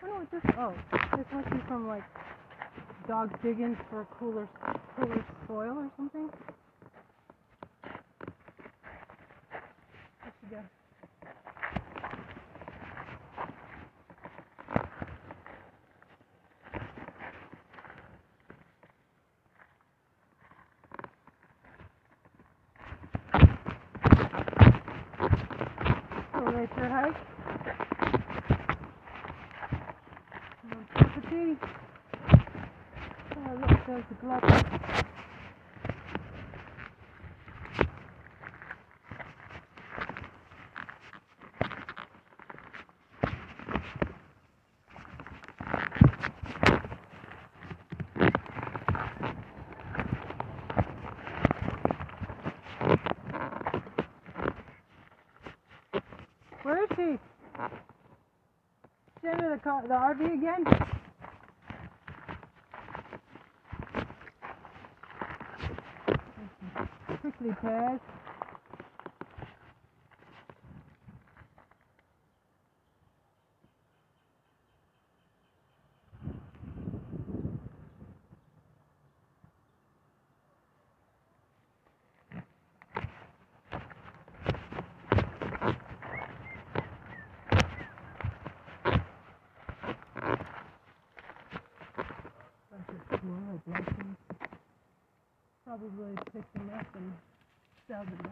When was this? Oh, this must be from like dogs digging for cooler, cooler soil or something. The car, the RV again? Quickly, Taz. Probably pick them up and sell them by.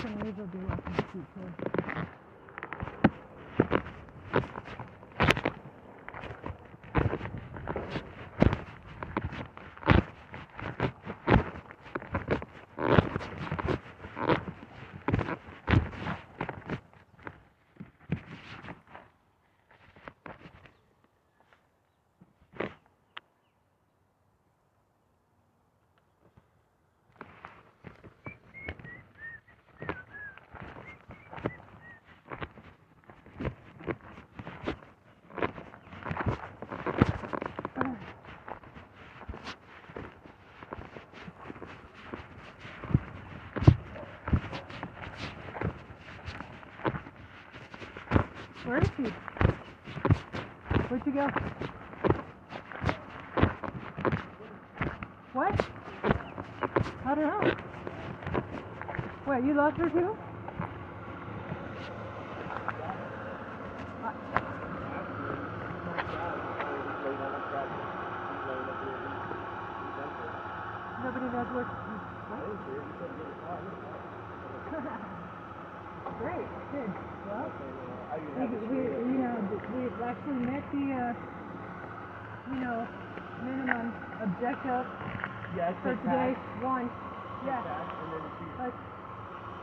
Some of these will be welcome to keep too. Where is she? Where'd you go? What? I don't know. Wait, you lost her too? Nobody knows where. <laughs> Great, good. Well, we, we, you know, we've actually met the, uh, you know, minimum objective Yeah, for today. One. Yeah. And then But,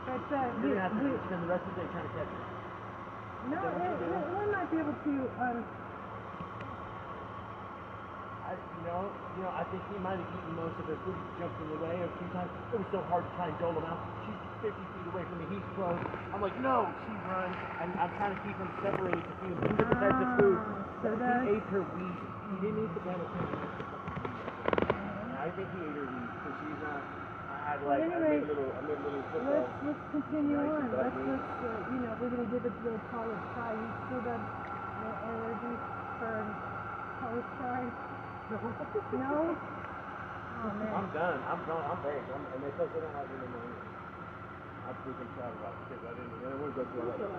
but uh, we, you're gonna have to we, spend the rest of the day trying to catch her. no, we, might be able to, um, I, you know, you know, I think he might have eaten most of food. He jumped in the way a few times. It was so hard to try and dole him out. 50 feet away from me. He's close. I'm like, no, she runs. And I'm trying to keep him separated to feed him two different types of food. Ah, So he that- ate her wheat. He didn't eat the banana. I think he ate her wheat because she's not. I had like, I anyway, made little, I made little football. let's, let's continue Nice on. Let's, let's, uh, you know, we're gonna give it a little college try. You still got no energy for college try? No? <laughs> Oh, man. I'm done. I'm done. I'm baked. I'm, and they don't like me no more. I'm freaking proud about it because I didn't. I didn't want to go through all that.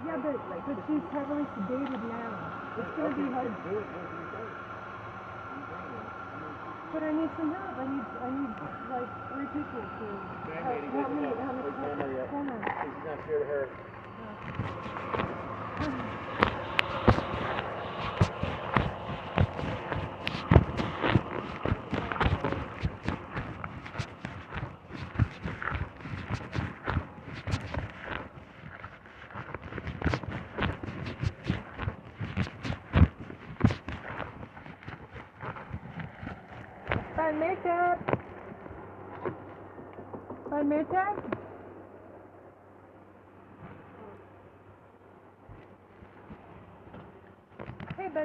Yeah, but, like, but she's heavily sedated now. It's gonna okay, be hard. Do it. Do you think? It. I mean, she's But I need some help. I need I need like three people to help, help me help me help corner. He's not scared of her. Van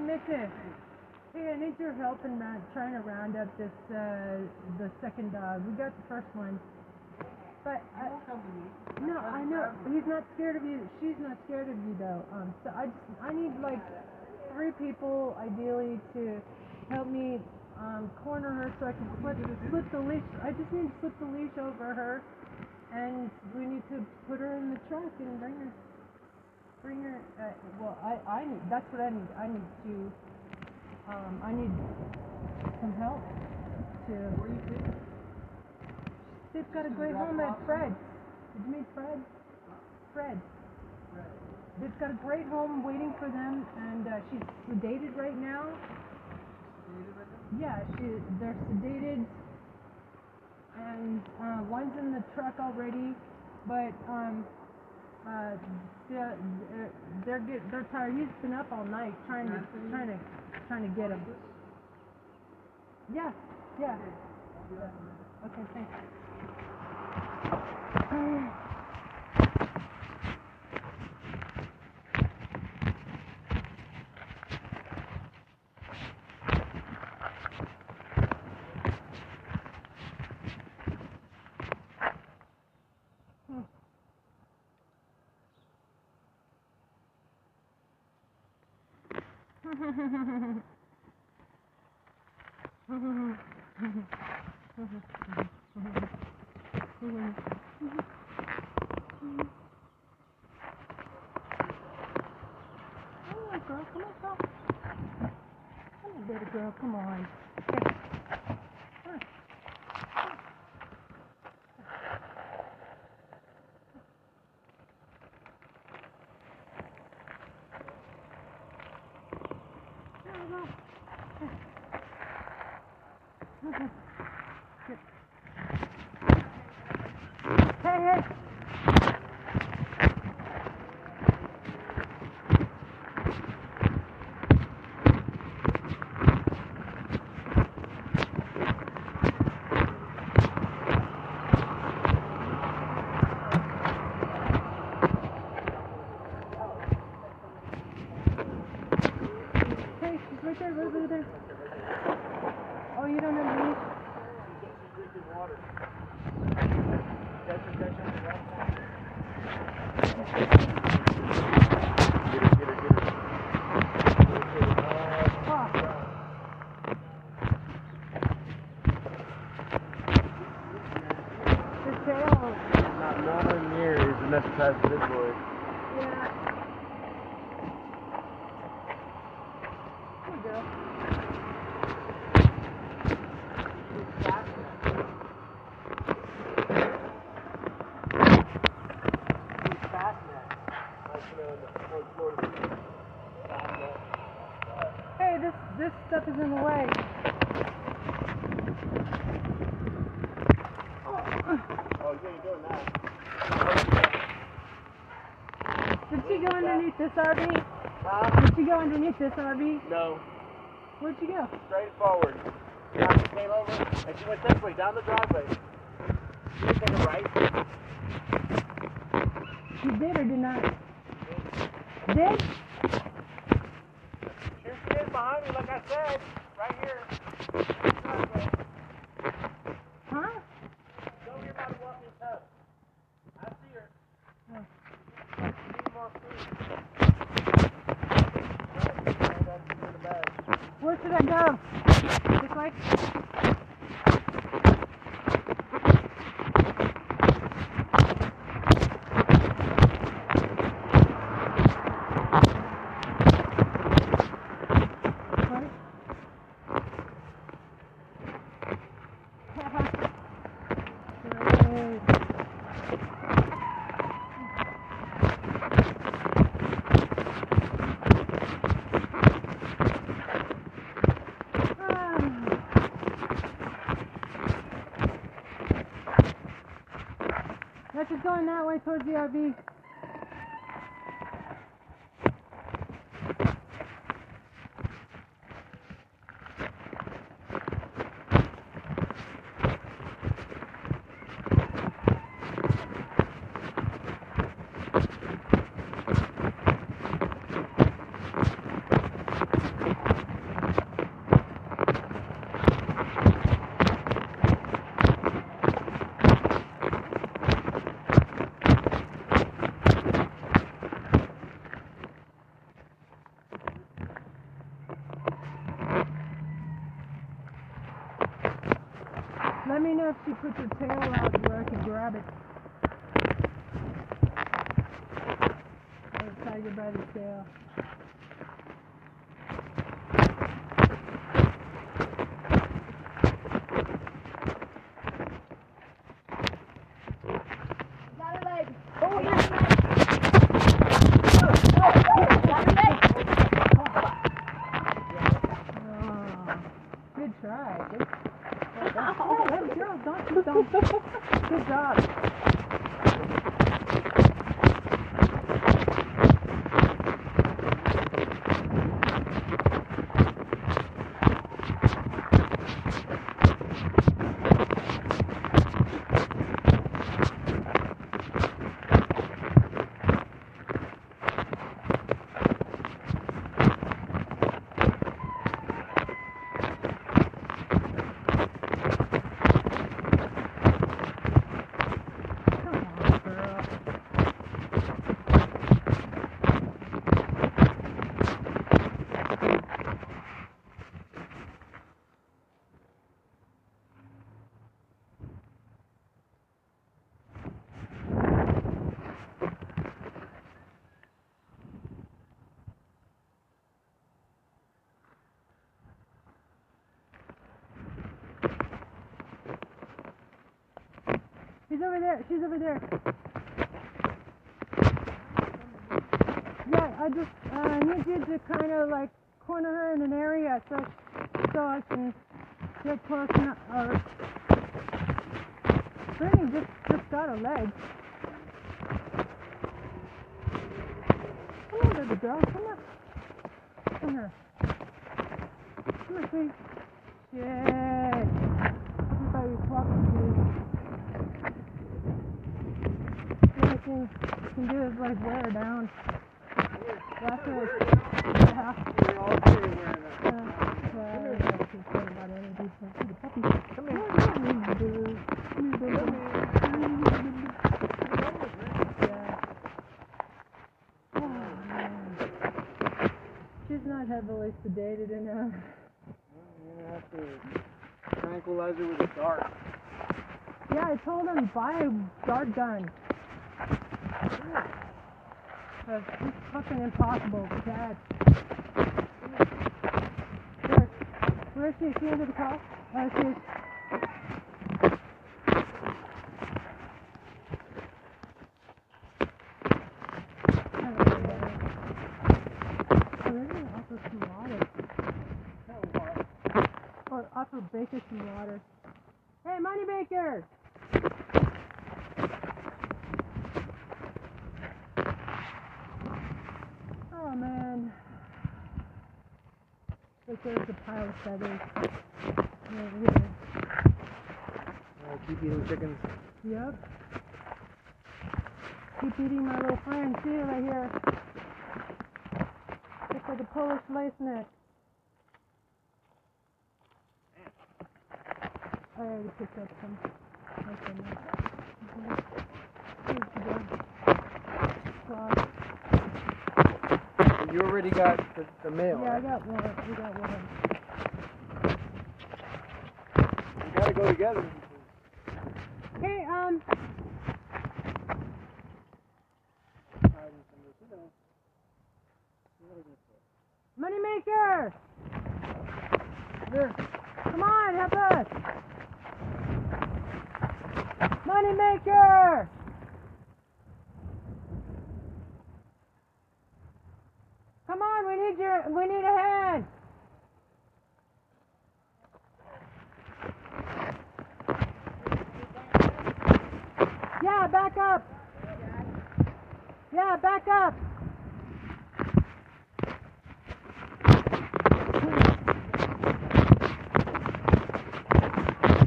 Hey, Hey, I need your help in uh, trying to round up this uh, the second dog. We got the first one, but I, no, I know he's not scared of you. She's not scared of you though. Um, so I just I need like three people ideally to help me um, corner her so I can slip, slip the leash. I just need to slip the leash over her, and we need to put her in the truck and bring her. Bring her. Uh, well, I I need. That's what I need. I need to. Um, I need some help to. Where you? They've got a great home at Fred. Did you meet Fred? Fred. They've got a great home waiting for them, and uh, she's sedated right now. Yeah, she, they're sedated, and uh, one's in the truck already, but um, uh, they're they're they're, get, they're tired. He's been up all night trying to trying to trying to get him. Yeah, yeah. Okay, thanks. <sighs> <sighs> <sighs> Oh, girl. Come on, girl. Come on, baby girl. Come on. Okay. Come on. Come on, girl. Okay. Good. Hey, hey. Hey, she's right there, right over there. Oh, you don't have the leash? The tail. Not nowhere near as anesthetized as this boy. Yeah. Good girl. Hey, this this stuff is in the way. Oh, you ain't doing that. Did she go underneath this RV? Huh? Did she go underneath this RV? No, Where'd she go? straight forward. Now she came over and she went this way down the driveway. She take a right. She did or did not? Did? Here she is behind me, like I said, right here. Driveway. Huh? Go here by the walking tub. I see her. Oh. Need more food. Right, right, that's in the bag. Where should I go? This way? Right? That's just going that over there. She's over there. Yeah, I just uh, need you to kind of like corner her in an area so so I can get close enough. Or Brittany just just got a leg. Come on, baby girl. Come on. Come here. Come here, sweetie. Shit. Everybody's walking to you. The only thing you can do is like wear her down. That's it. Yeah. We're all three wearing that. Well, I don't know what to say about other people. The puppy. Come here. Come here, boo. Come here, baby. Yeah. She's not heavily sedated enough. You're gonna have to tranquilize her with a dart. Yeah, I told him buy a dart gun. But it's fucking impossible catch. Where? Where is she? Is she under the car? She is. They're gonna offer some water. Or offer Baker some water. Hey, Moneymaker! Oh man. Look, pile of feathers. Over here. Uh, keep eating chickens. Yep. Keep eating my little friend. See right here. Looks like a Polish lace neck. I already picked up some. Okay, nice. Here's the dog. Wow. You already got the, the mail. Yeah, I got one. We got one. We gotta go together. Hey, um, Moneymaker! Come on, help us! Moneymaker! Come on, we need your, we need a hand! Yeah, back up. Yeah, back up.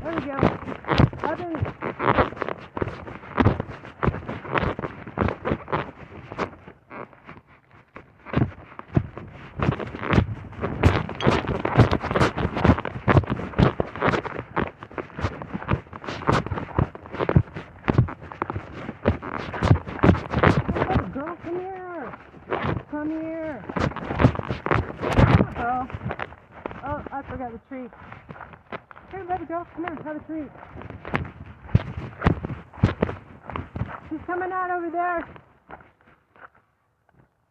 There we go. Up in. Oh, girl, come here. Come here. Oh. Oh, I forgot the treat. Here, baby girl, come here, have a treat. She's coming out over there.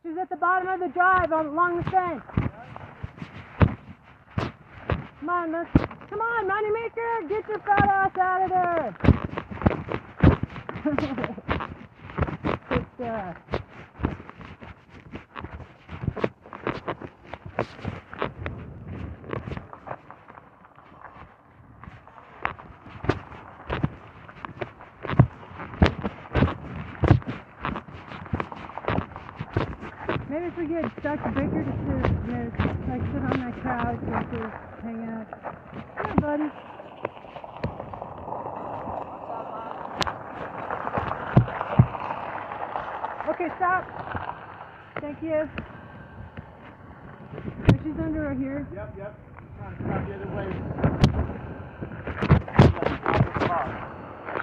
She's at the bottom of the drive along the fence. Come on, let's. Come on, Moneymaker, get your fat ass out of there. <laughs> Good stuff. Maybe if we get Dr. Baker to sit, you know, like sit on that couch or just hang out. Yeah, buddy. Okay, stop. Thank you. Oh, she's under right here. Yep, yep. Trying to come the other way.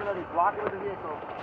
Let me block it with the vehicle.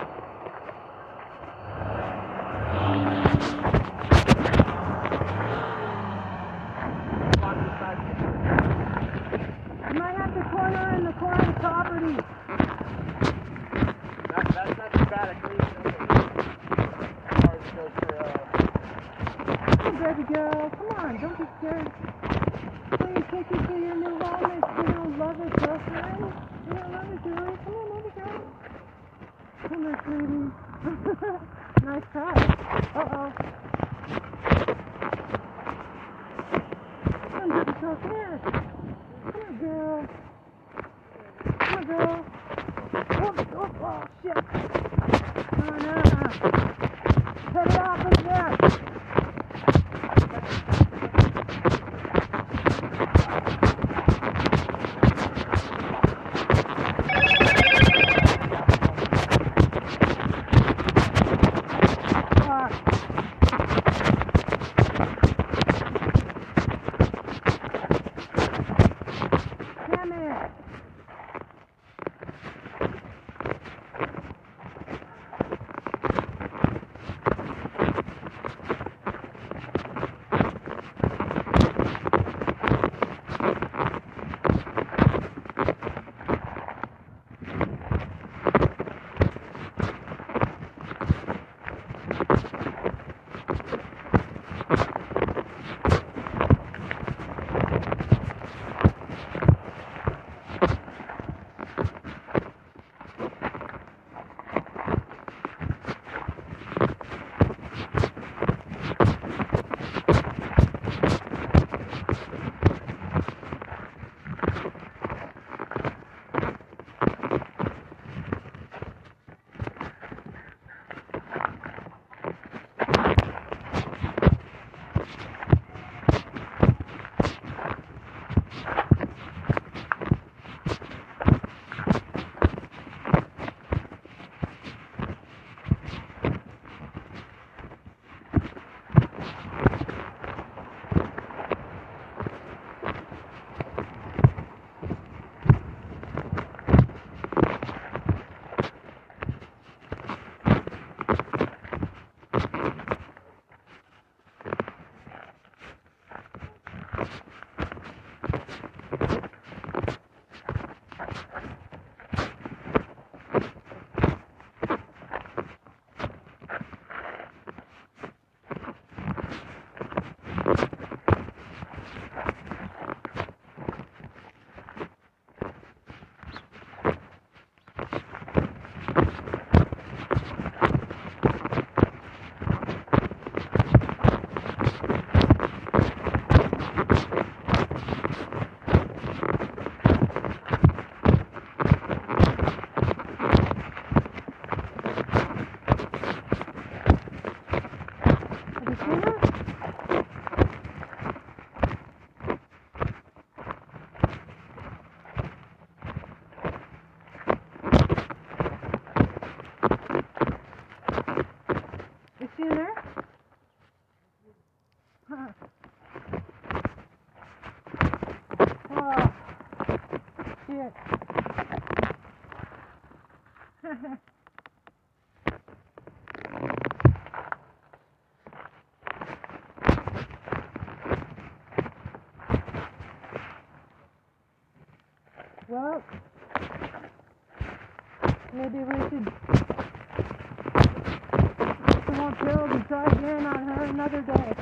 Another day.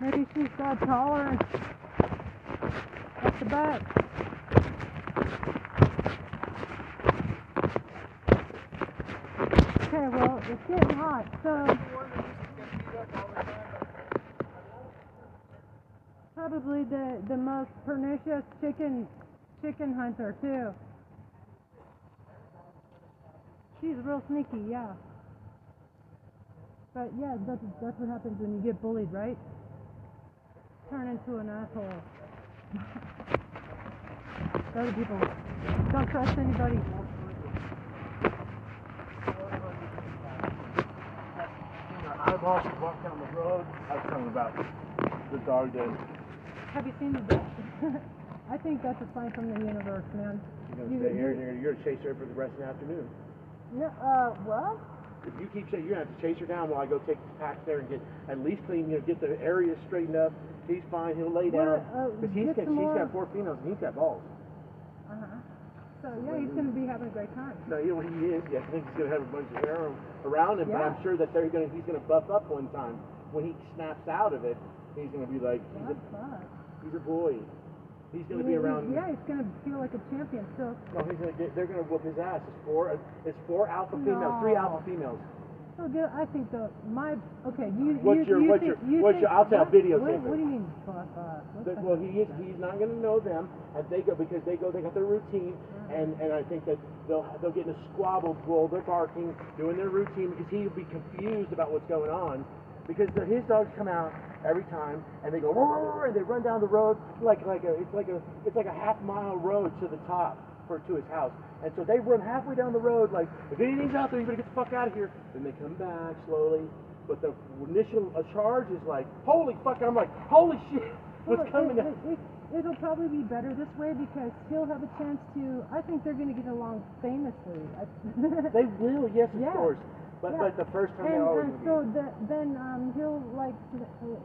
Maybe she's got tolerance at the back. Okay, well, it's getting hot, so probably the the most pernicious chicken chicken hunter too. She's real sneaky, yeah. But yeah, that's that's what happens when you get bullied, right? Turn into an asshole. <laughs> Other people don't trust anybody. I watched you walk down the road. I was talking about the dog that Have you seen the dog? <laughs> I think that's a sign from the universe, man. you're gonna You- stay here you're, you're gonna chase her for the rest of the afternoon. No, uh, well, If you keep saying you're gonna have to chase her down while I go take the pack there and get at least clean, you know, get the area straightened up. He's fine. He'll lay down. uh, Because he's get got, some she's got four females and he's got balls. uh-huh. So yeah, he's gonna be having a great time. No, you know he is. Yeah, I <laughs> think he's gonna have a bunch of hair around him, but I'm sure that they're gonna he's gonna buff up one time. When he snaps out of it, he's gonna be like he's a fun. he's a boy. He's gonna be Yeah, around. Yeah, he's gonna feel like a champion. So, No, he's gonna get. They're gonna whoop his ass. It's four. It's four alpha females. Three alpha females. so good. I think the my okay. You What's you, your- you what's think, your- you what's your- I'll tell what, videotape What, what do you mean fuck off? Uh, what That- the- well, he is. He's not going to know them, as they go because they go. They got their routine, mm. and and I think that they'll they'll get in a squabble while they're barking, doing their routine because he'll be confused about what's going on, because the, his dogs come out every time and they go "Roar, roar, roar," and they run down the road like like a it's like a it's like a half mile road to the top for to his house, and so they run halfway down the road like if anything's out there, you better get the fuck out of here. Then they come back slowly. But the initial charge is like, holy fuck! I'm like, holy shit! Well, What's coming it, it, it, it'll probably be better this way because he'll have a chance to. I think they're gonna get along famously. They will, yes, of Yeah. course. But Yeah. but the first time and, always and so the, then um, he'll like uh,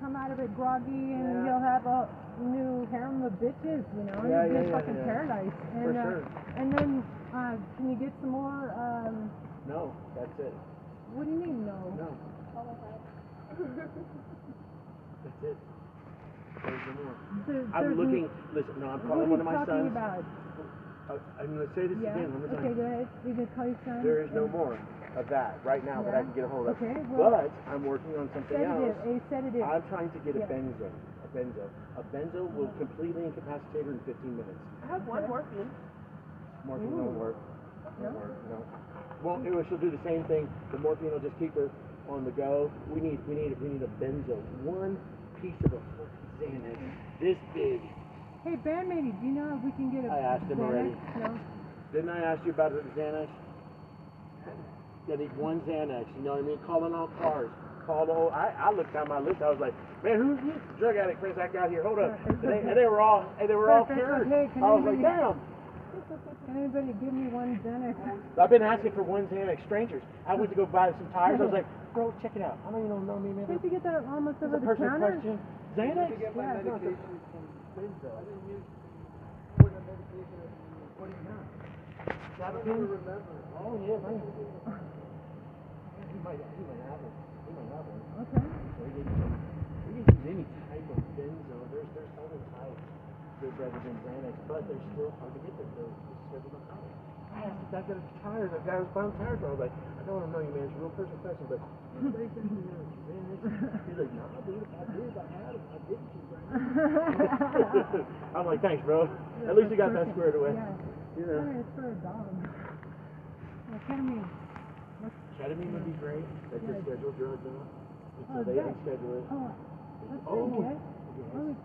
come out of it groggy, and Yeah. he'll have a new harem of bitches, you know, and Yeah, be yeah, yeah, fucking yeah. paradise. And for uh, sure. and then uh, can you get some more? Um, No, that's it. what do you mean no? No. That's it. There's no more. I'm there's looking. Listen, no, I'm calling one of my sons. about? Uh, I'm going to say this Yeah. again one more Okay, time. go ahead. You can call your son. There is no more of that right now that I can get a hold of. Okay, well- but I'm working on something Sedative, else. a sedative. I'm trying to get a Yeah. benzo. A benzo. A benzo will completely incapacitate her in 15 minutes. I have one morphine. Morphine won't work. No? Won't work. No. Well, it will, she'll do the same thing. The morphine will just keep her on the go. We need, we need, we need a benzo. One piece of a fucking Xanax, this big. Hey, bandmatey, do you know if we can get a I asked him Xanax? already. No. Didn't I ask you about the Xanax? I need one Xanax. You know what I mean? Calling all cars. Call the whole. I, I looked down my list. I was like, man, who's this drug addict friends I got here? Hold up. And they, and they were all, and they were all Perfect. cured. Okay, can I was like, damn. Can anybody give me one Xanax? I've been asking for one Xanax. Strangers. I went to go buy some tires. I was like, bro, check it out. I don't even know me, man. Can't you get that almost over the counter? question. Xanax? Yeah, it's not the- What do you got? Gabapentin? Oh, yeah, man. <laughs> He might, he might have one. He might have one. Okay. We can use, we can use any type of benzo. There's, there's other types that rather than Xanax, but they're still hard to get. They're, they're scheduled on tires. I asked the guy got a tire. The guy was tires. I was like, I don't want to know you, man. It's a real personal question, but anybody send me a Xanax? He's like, no, dude. If I did, I had it. I didn't. <laughs> <laughs> I'm like, thanks, bro. At least you got that squared away. Yeah. You know. Yeah, it's for a dog. Well, ketamine. Ketamine would be great. That's a scheduled drug now. Oh, Until they that- unschedule it. Oh, that's Oh, good. yes. Let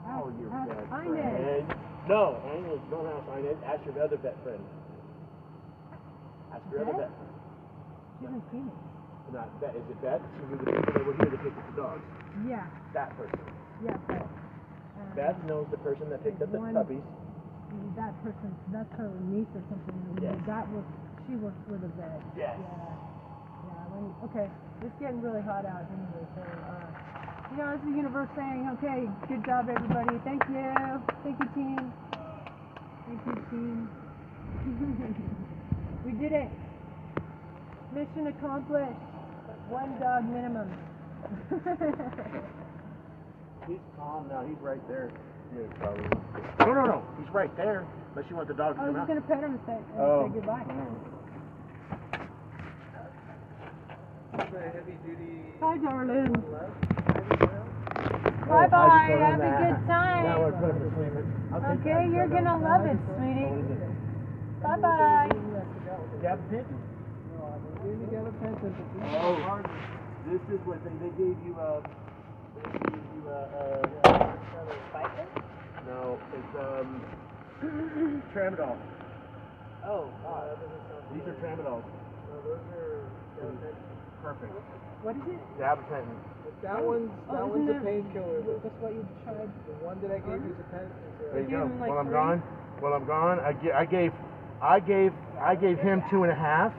Oh, ask, your ask best Inez. friend. No, Inez, don't ask Inez. Ask your other vet friend. Ask your other Vet? vet. She hasn't seen it. Not that is it Beth? She knew the people that were here to pick up the dogs. Yeah, That person. yeah, but. uh, Beth knows the person that picked up the One- puppies. That person, that's her niece or something. Yes. That was, she works for the vet. Yes. Yeah. Yeah. When, okay, it's getting really hot out anyway, so, uh, you know, it's the universe saying, okay, good job, everybody. Thank you. Thank you, team. Thank you, team. <laughs> we did it. Mission accomplished. One dog minimum. <laughs> He's calm now. He's right there. Yeah, probably. No, no, no. He's right there. Unless you want the dog to I was come just gonna pet him and say, and Oh. say goodbye. Hi, darling. Oh, Bye I bye. just put on Have a that. good time. Now we're putting the sleep. I'll take Okay, that. you're gonna love it, sweetie. Bye bye. Gabapentin? Oh, this is what they, they gave you, uh, they gave you, uh, uh, no, it's, um, tramadol. Oh, God. These are tramadols. Perfect. What is it? Gabapentin. That one's Oh, that isn't one's a painkiller. The, That's what you tried. the one that I gave you is a pen. Is There you go. like, While I'm three? gone, while I'm gone, I, gi- I gave, I gave, I gave him two and a half.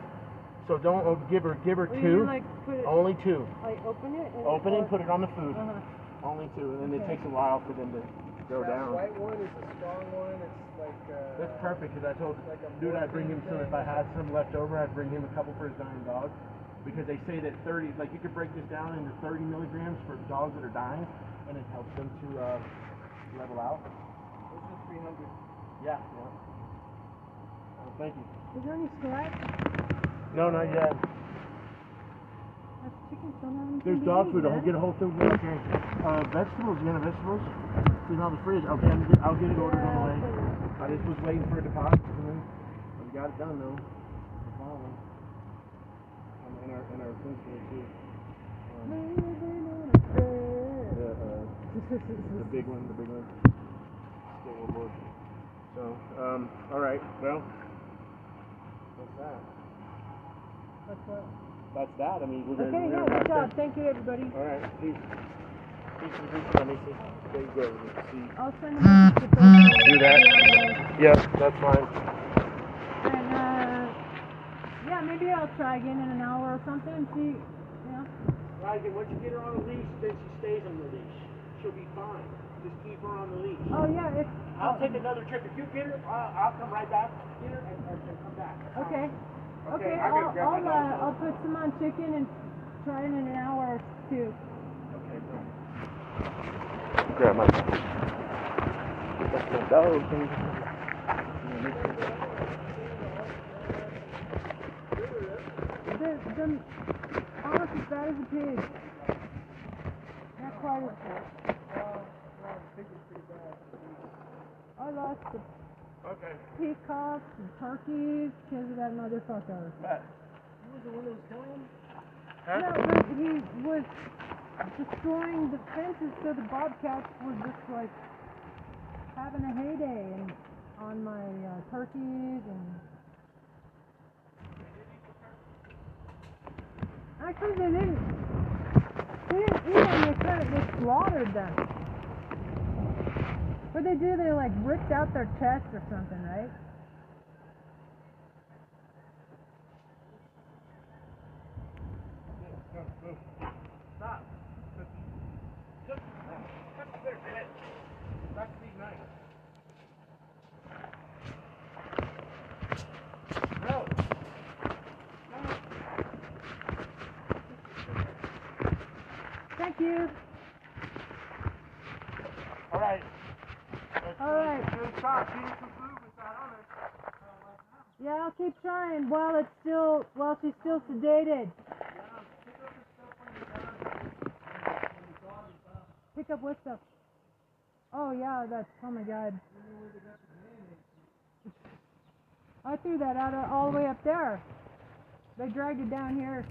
So don't uh, give her, give her Well, two. like put it, Only two. like open it. And Open it, or- put it on the food. Uh-huh. Only two, and then it takes a while for them to go that down. white one is a strong one. It's like uh, That's perfect because I told Like a dude I'd bring him some if I had some left over I'd bring him a couple for his dying dog because they say that 30 like you could break this down into 30 milligrams for dogs that are dying and it helps them to uh, level out. Those are 300. Yeah. yeah. Oh, thank you. Is there any scratch? No, not yet. That's chicken still not in There's the dog TV, food. I'll get a whole thing. Okay. Uh, vegetables. You got vegetables? It's in all the fridge. Okay, I'm get, I'll get it ordered on the way. I just was waiting for a deposit and then we got it done though. The following. And in our in our food store too. Um, the, uh, the big one, the big one. Get one more. So, um, all right. Well, what's that? That's what. That's that. I mean, we're gonna. Okay, yeah, good wrap job. Thank you, everybody. All right, please. Please, please, let me. There you go. See. I'll send them to the Do that. Yes, that's fine. And, uh, yeah, maybe I'll try again in an hour or something and see, you know. Right, once you get her on the leash, then she stays on the leash. She'll be fine. Just keep her on the leash. Oh, yeah, if, I'll take another trip. If you get her, I'll, I'll come right back, get her, and, and, and come back. okay. Okay, Okay, I'll, I'll, uh, I'll put some on chicken and try it in an hour or two. Okay. Grab my That's my dog. The, the, almost as bad as a pig. Not quite as I lost the Okay. peacocks and turkeys because of that motherfucker. Matt. No, but he was destroying the fences so the bobcats were just like having a heyday and on my uh, turkeys and actually they didn't they didn't eat them they kind of they slaughtered them what they do they like ripped out their chest or something right Stop. There, Matt. Back to these knives. No. thank you All right. all right Good stop. Give me some food with that on it. Yeah, I'll keep trying while it's still while she's still sedated. Pick up what stuff? Oh yeah, that's oh my god. I threw that out all the way up there. They dragged it down here.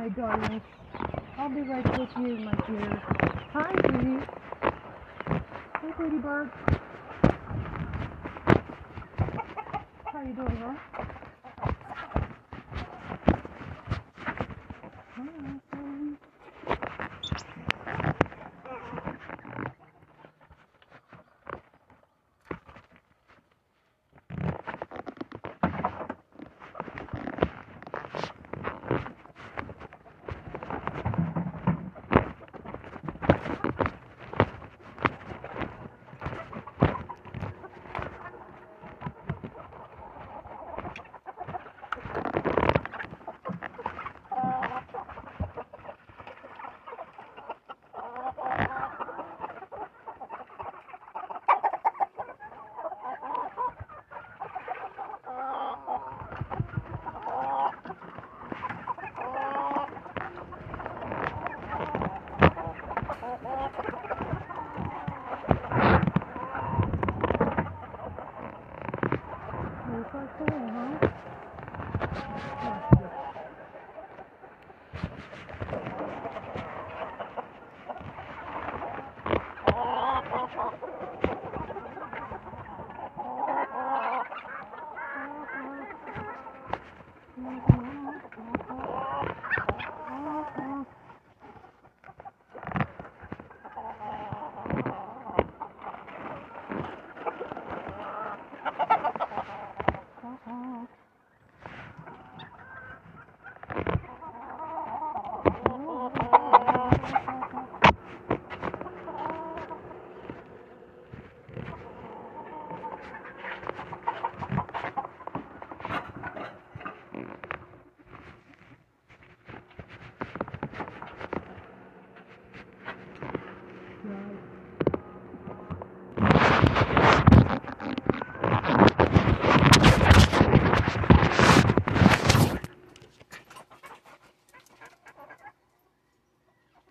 Hi, darling. I'll be right with you, my dear. Hi, sweetie. Hey, pretty bird. How you doing, huh?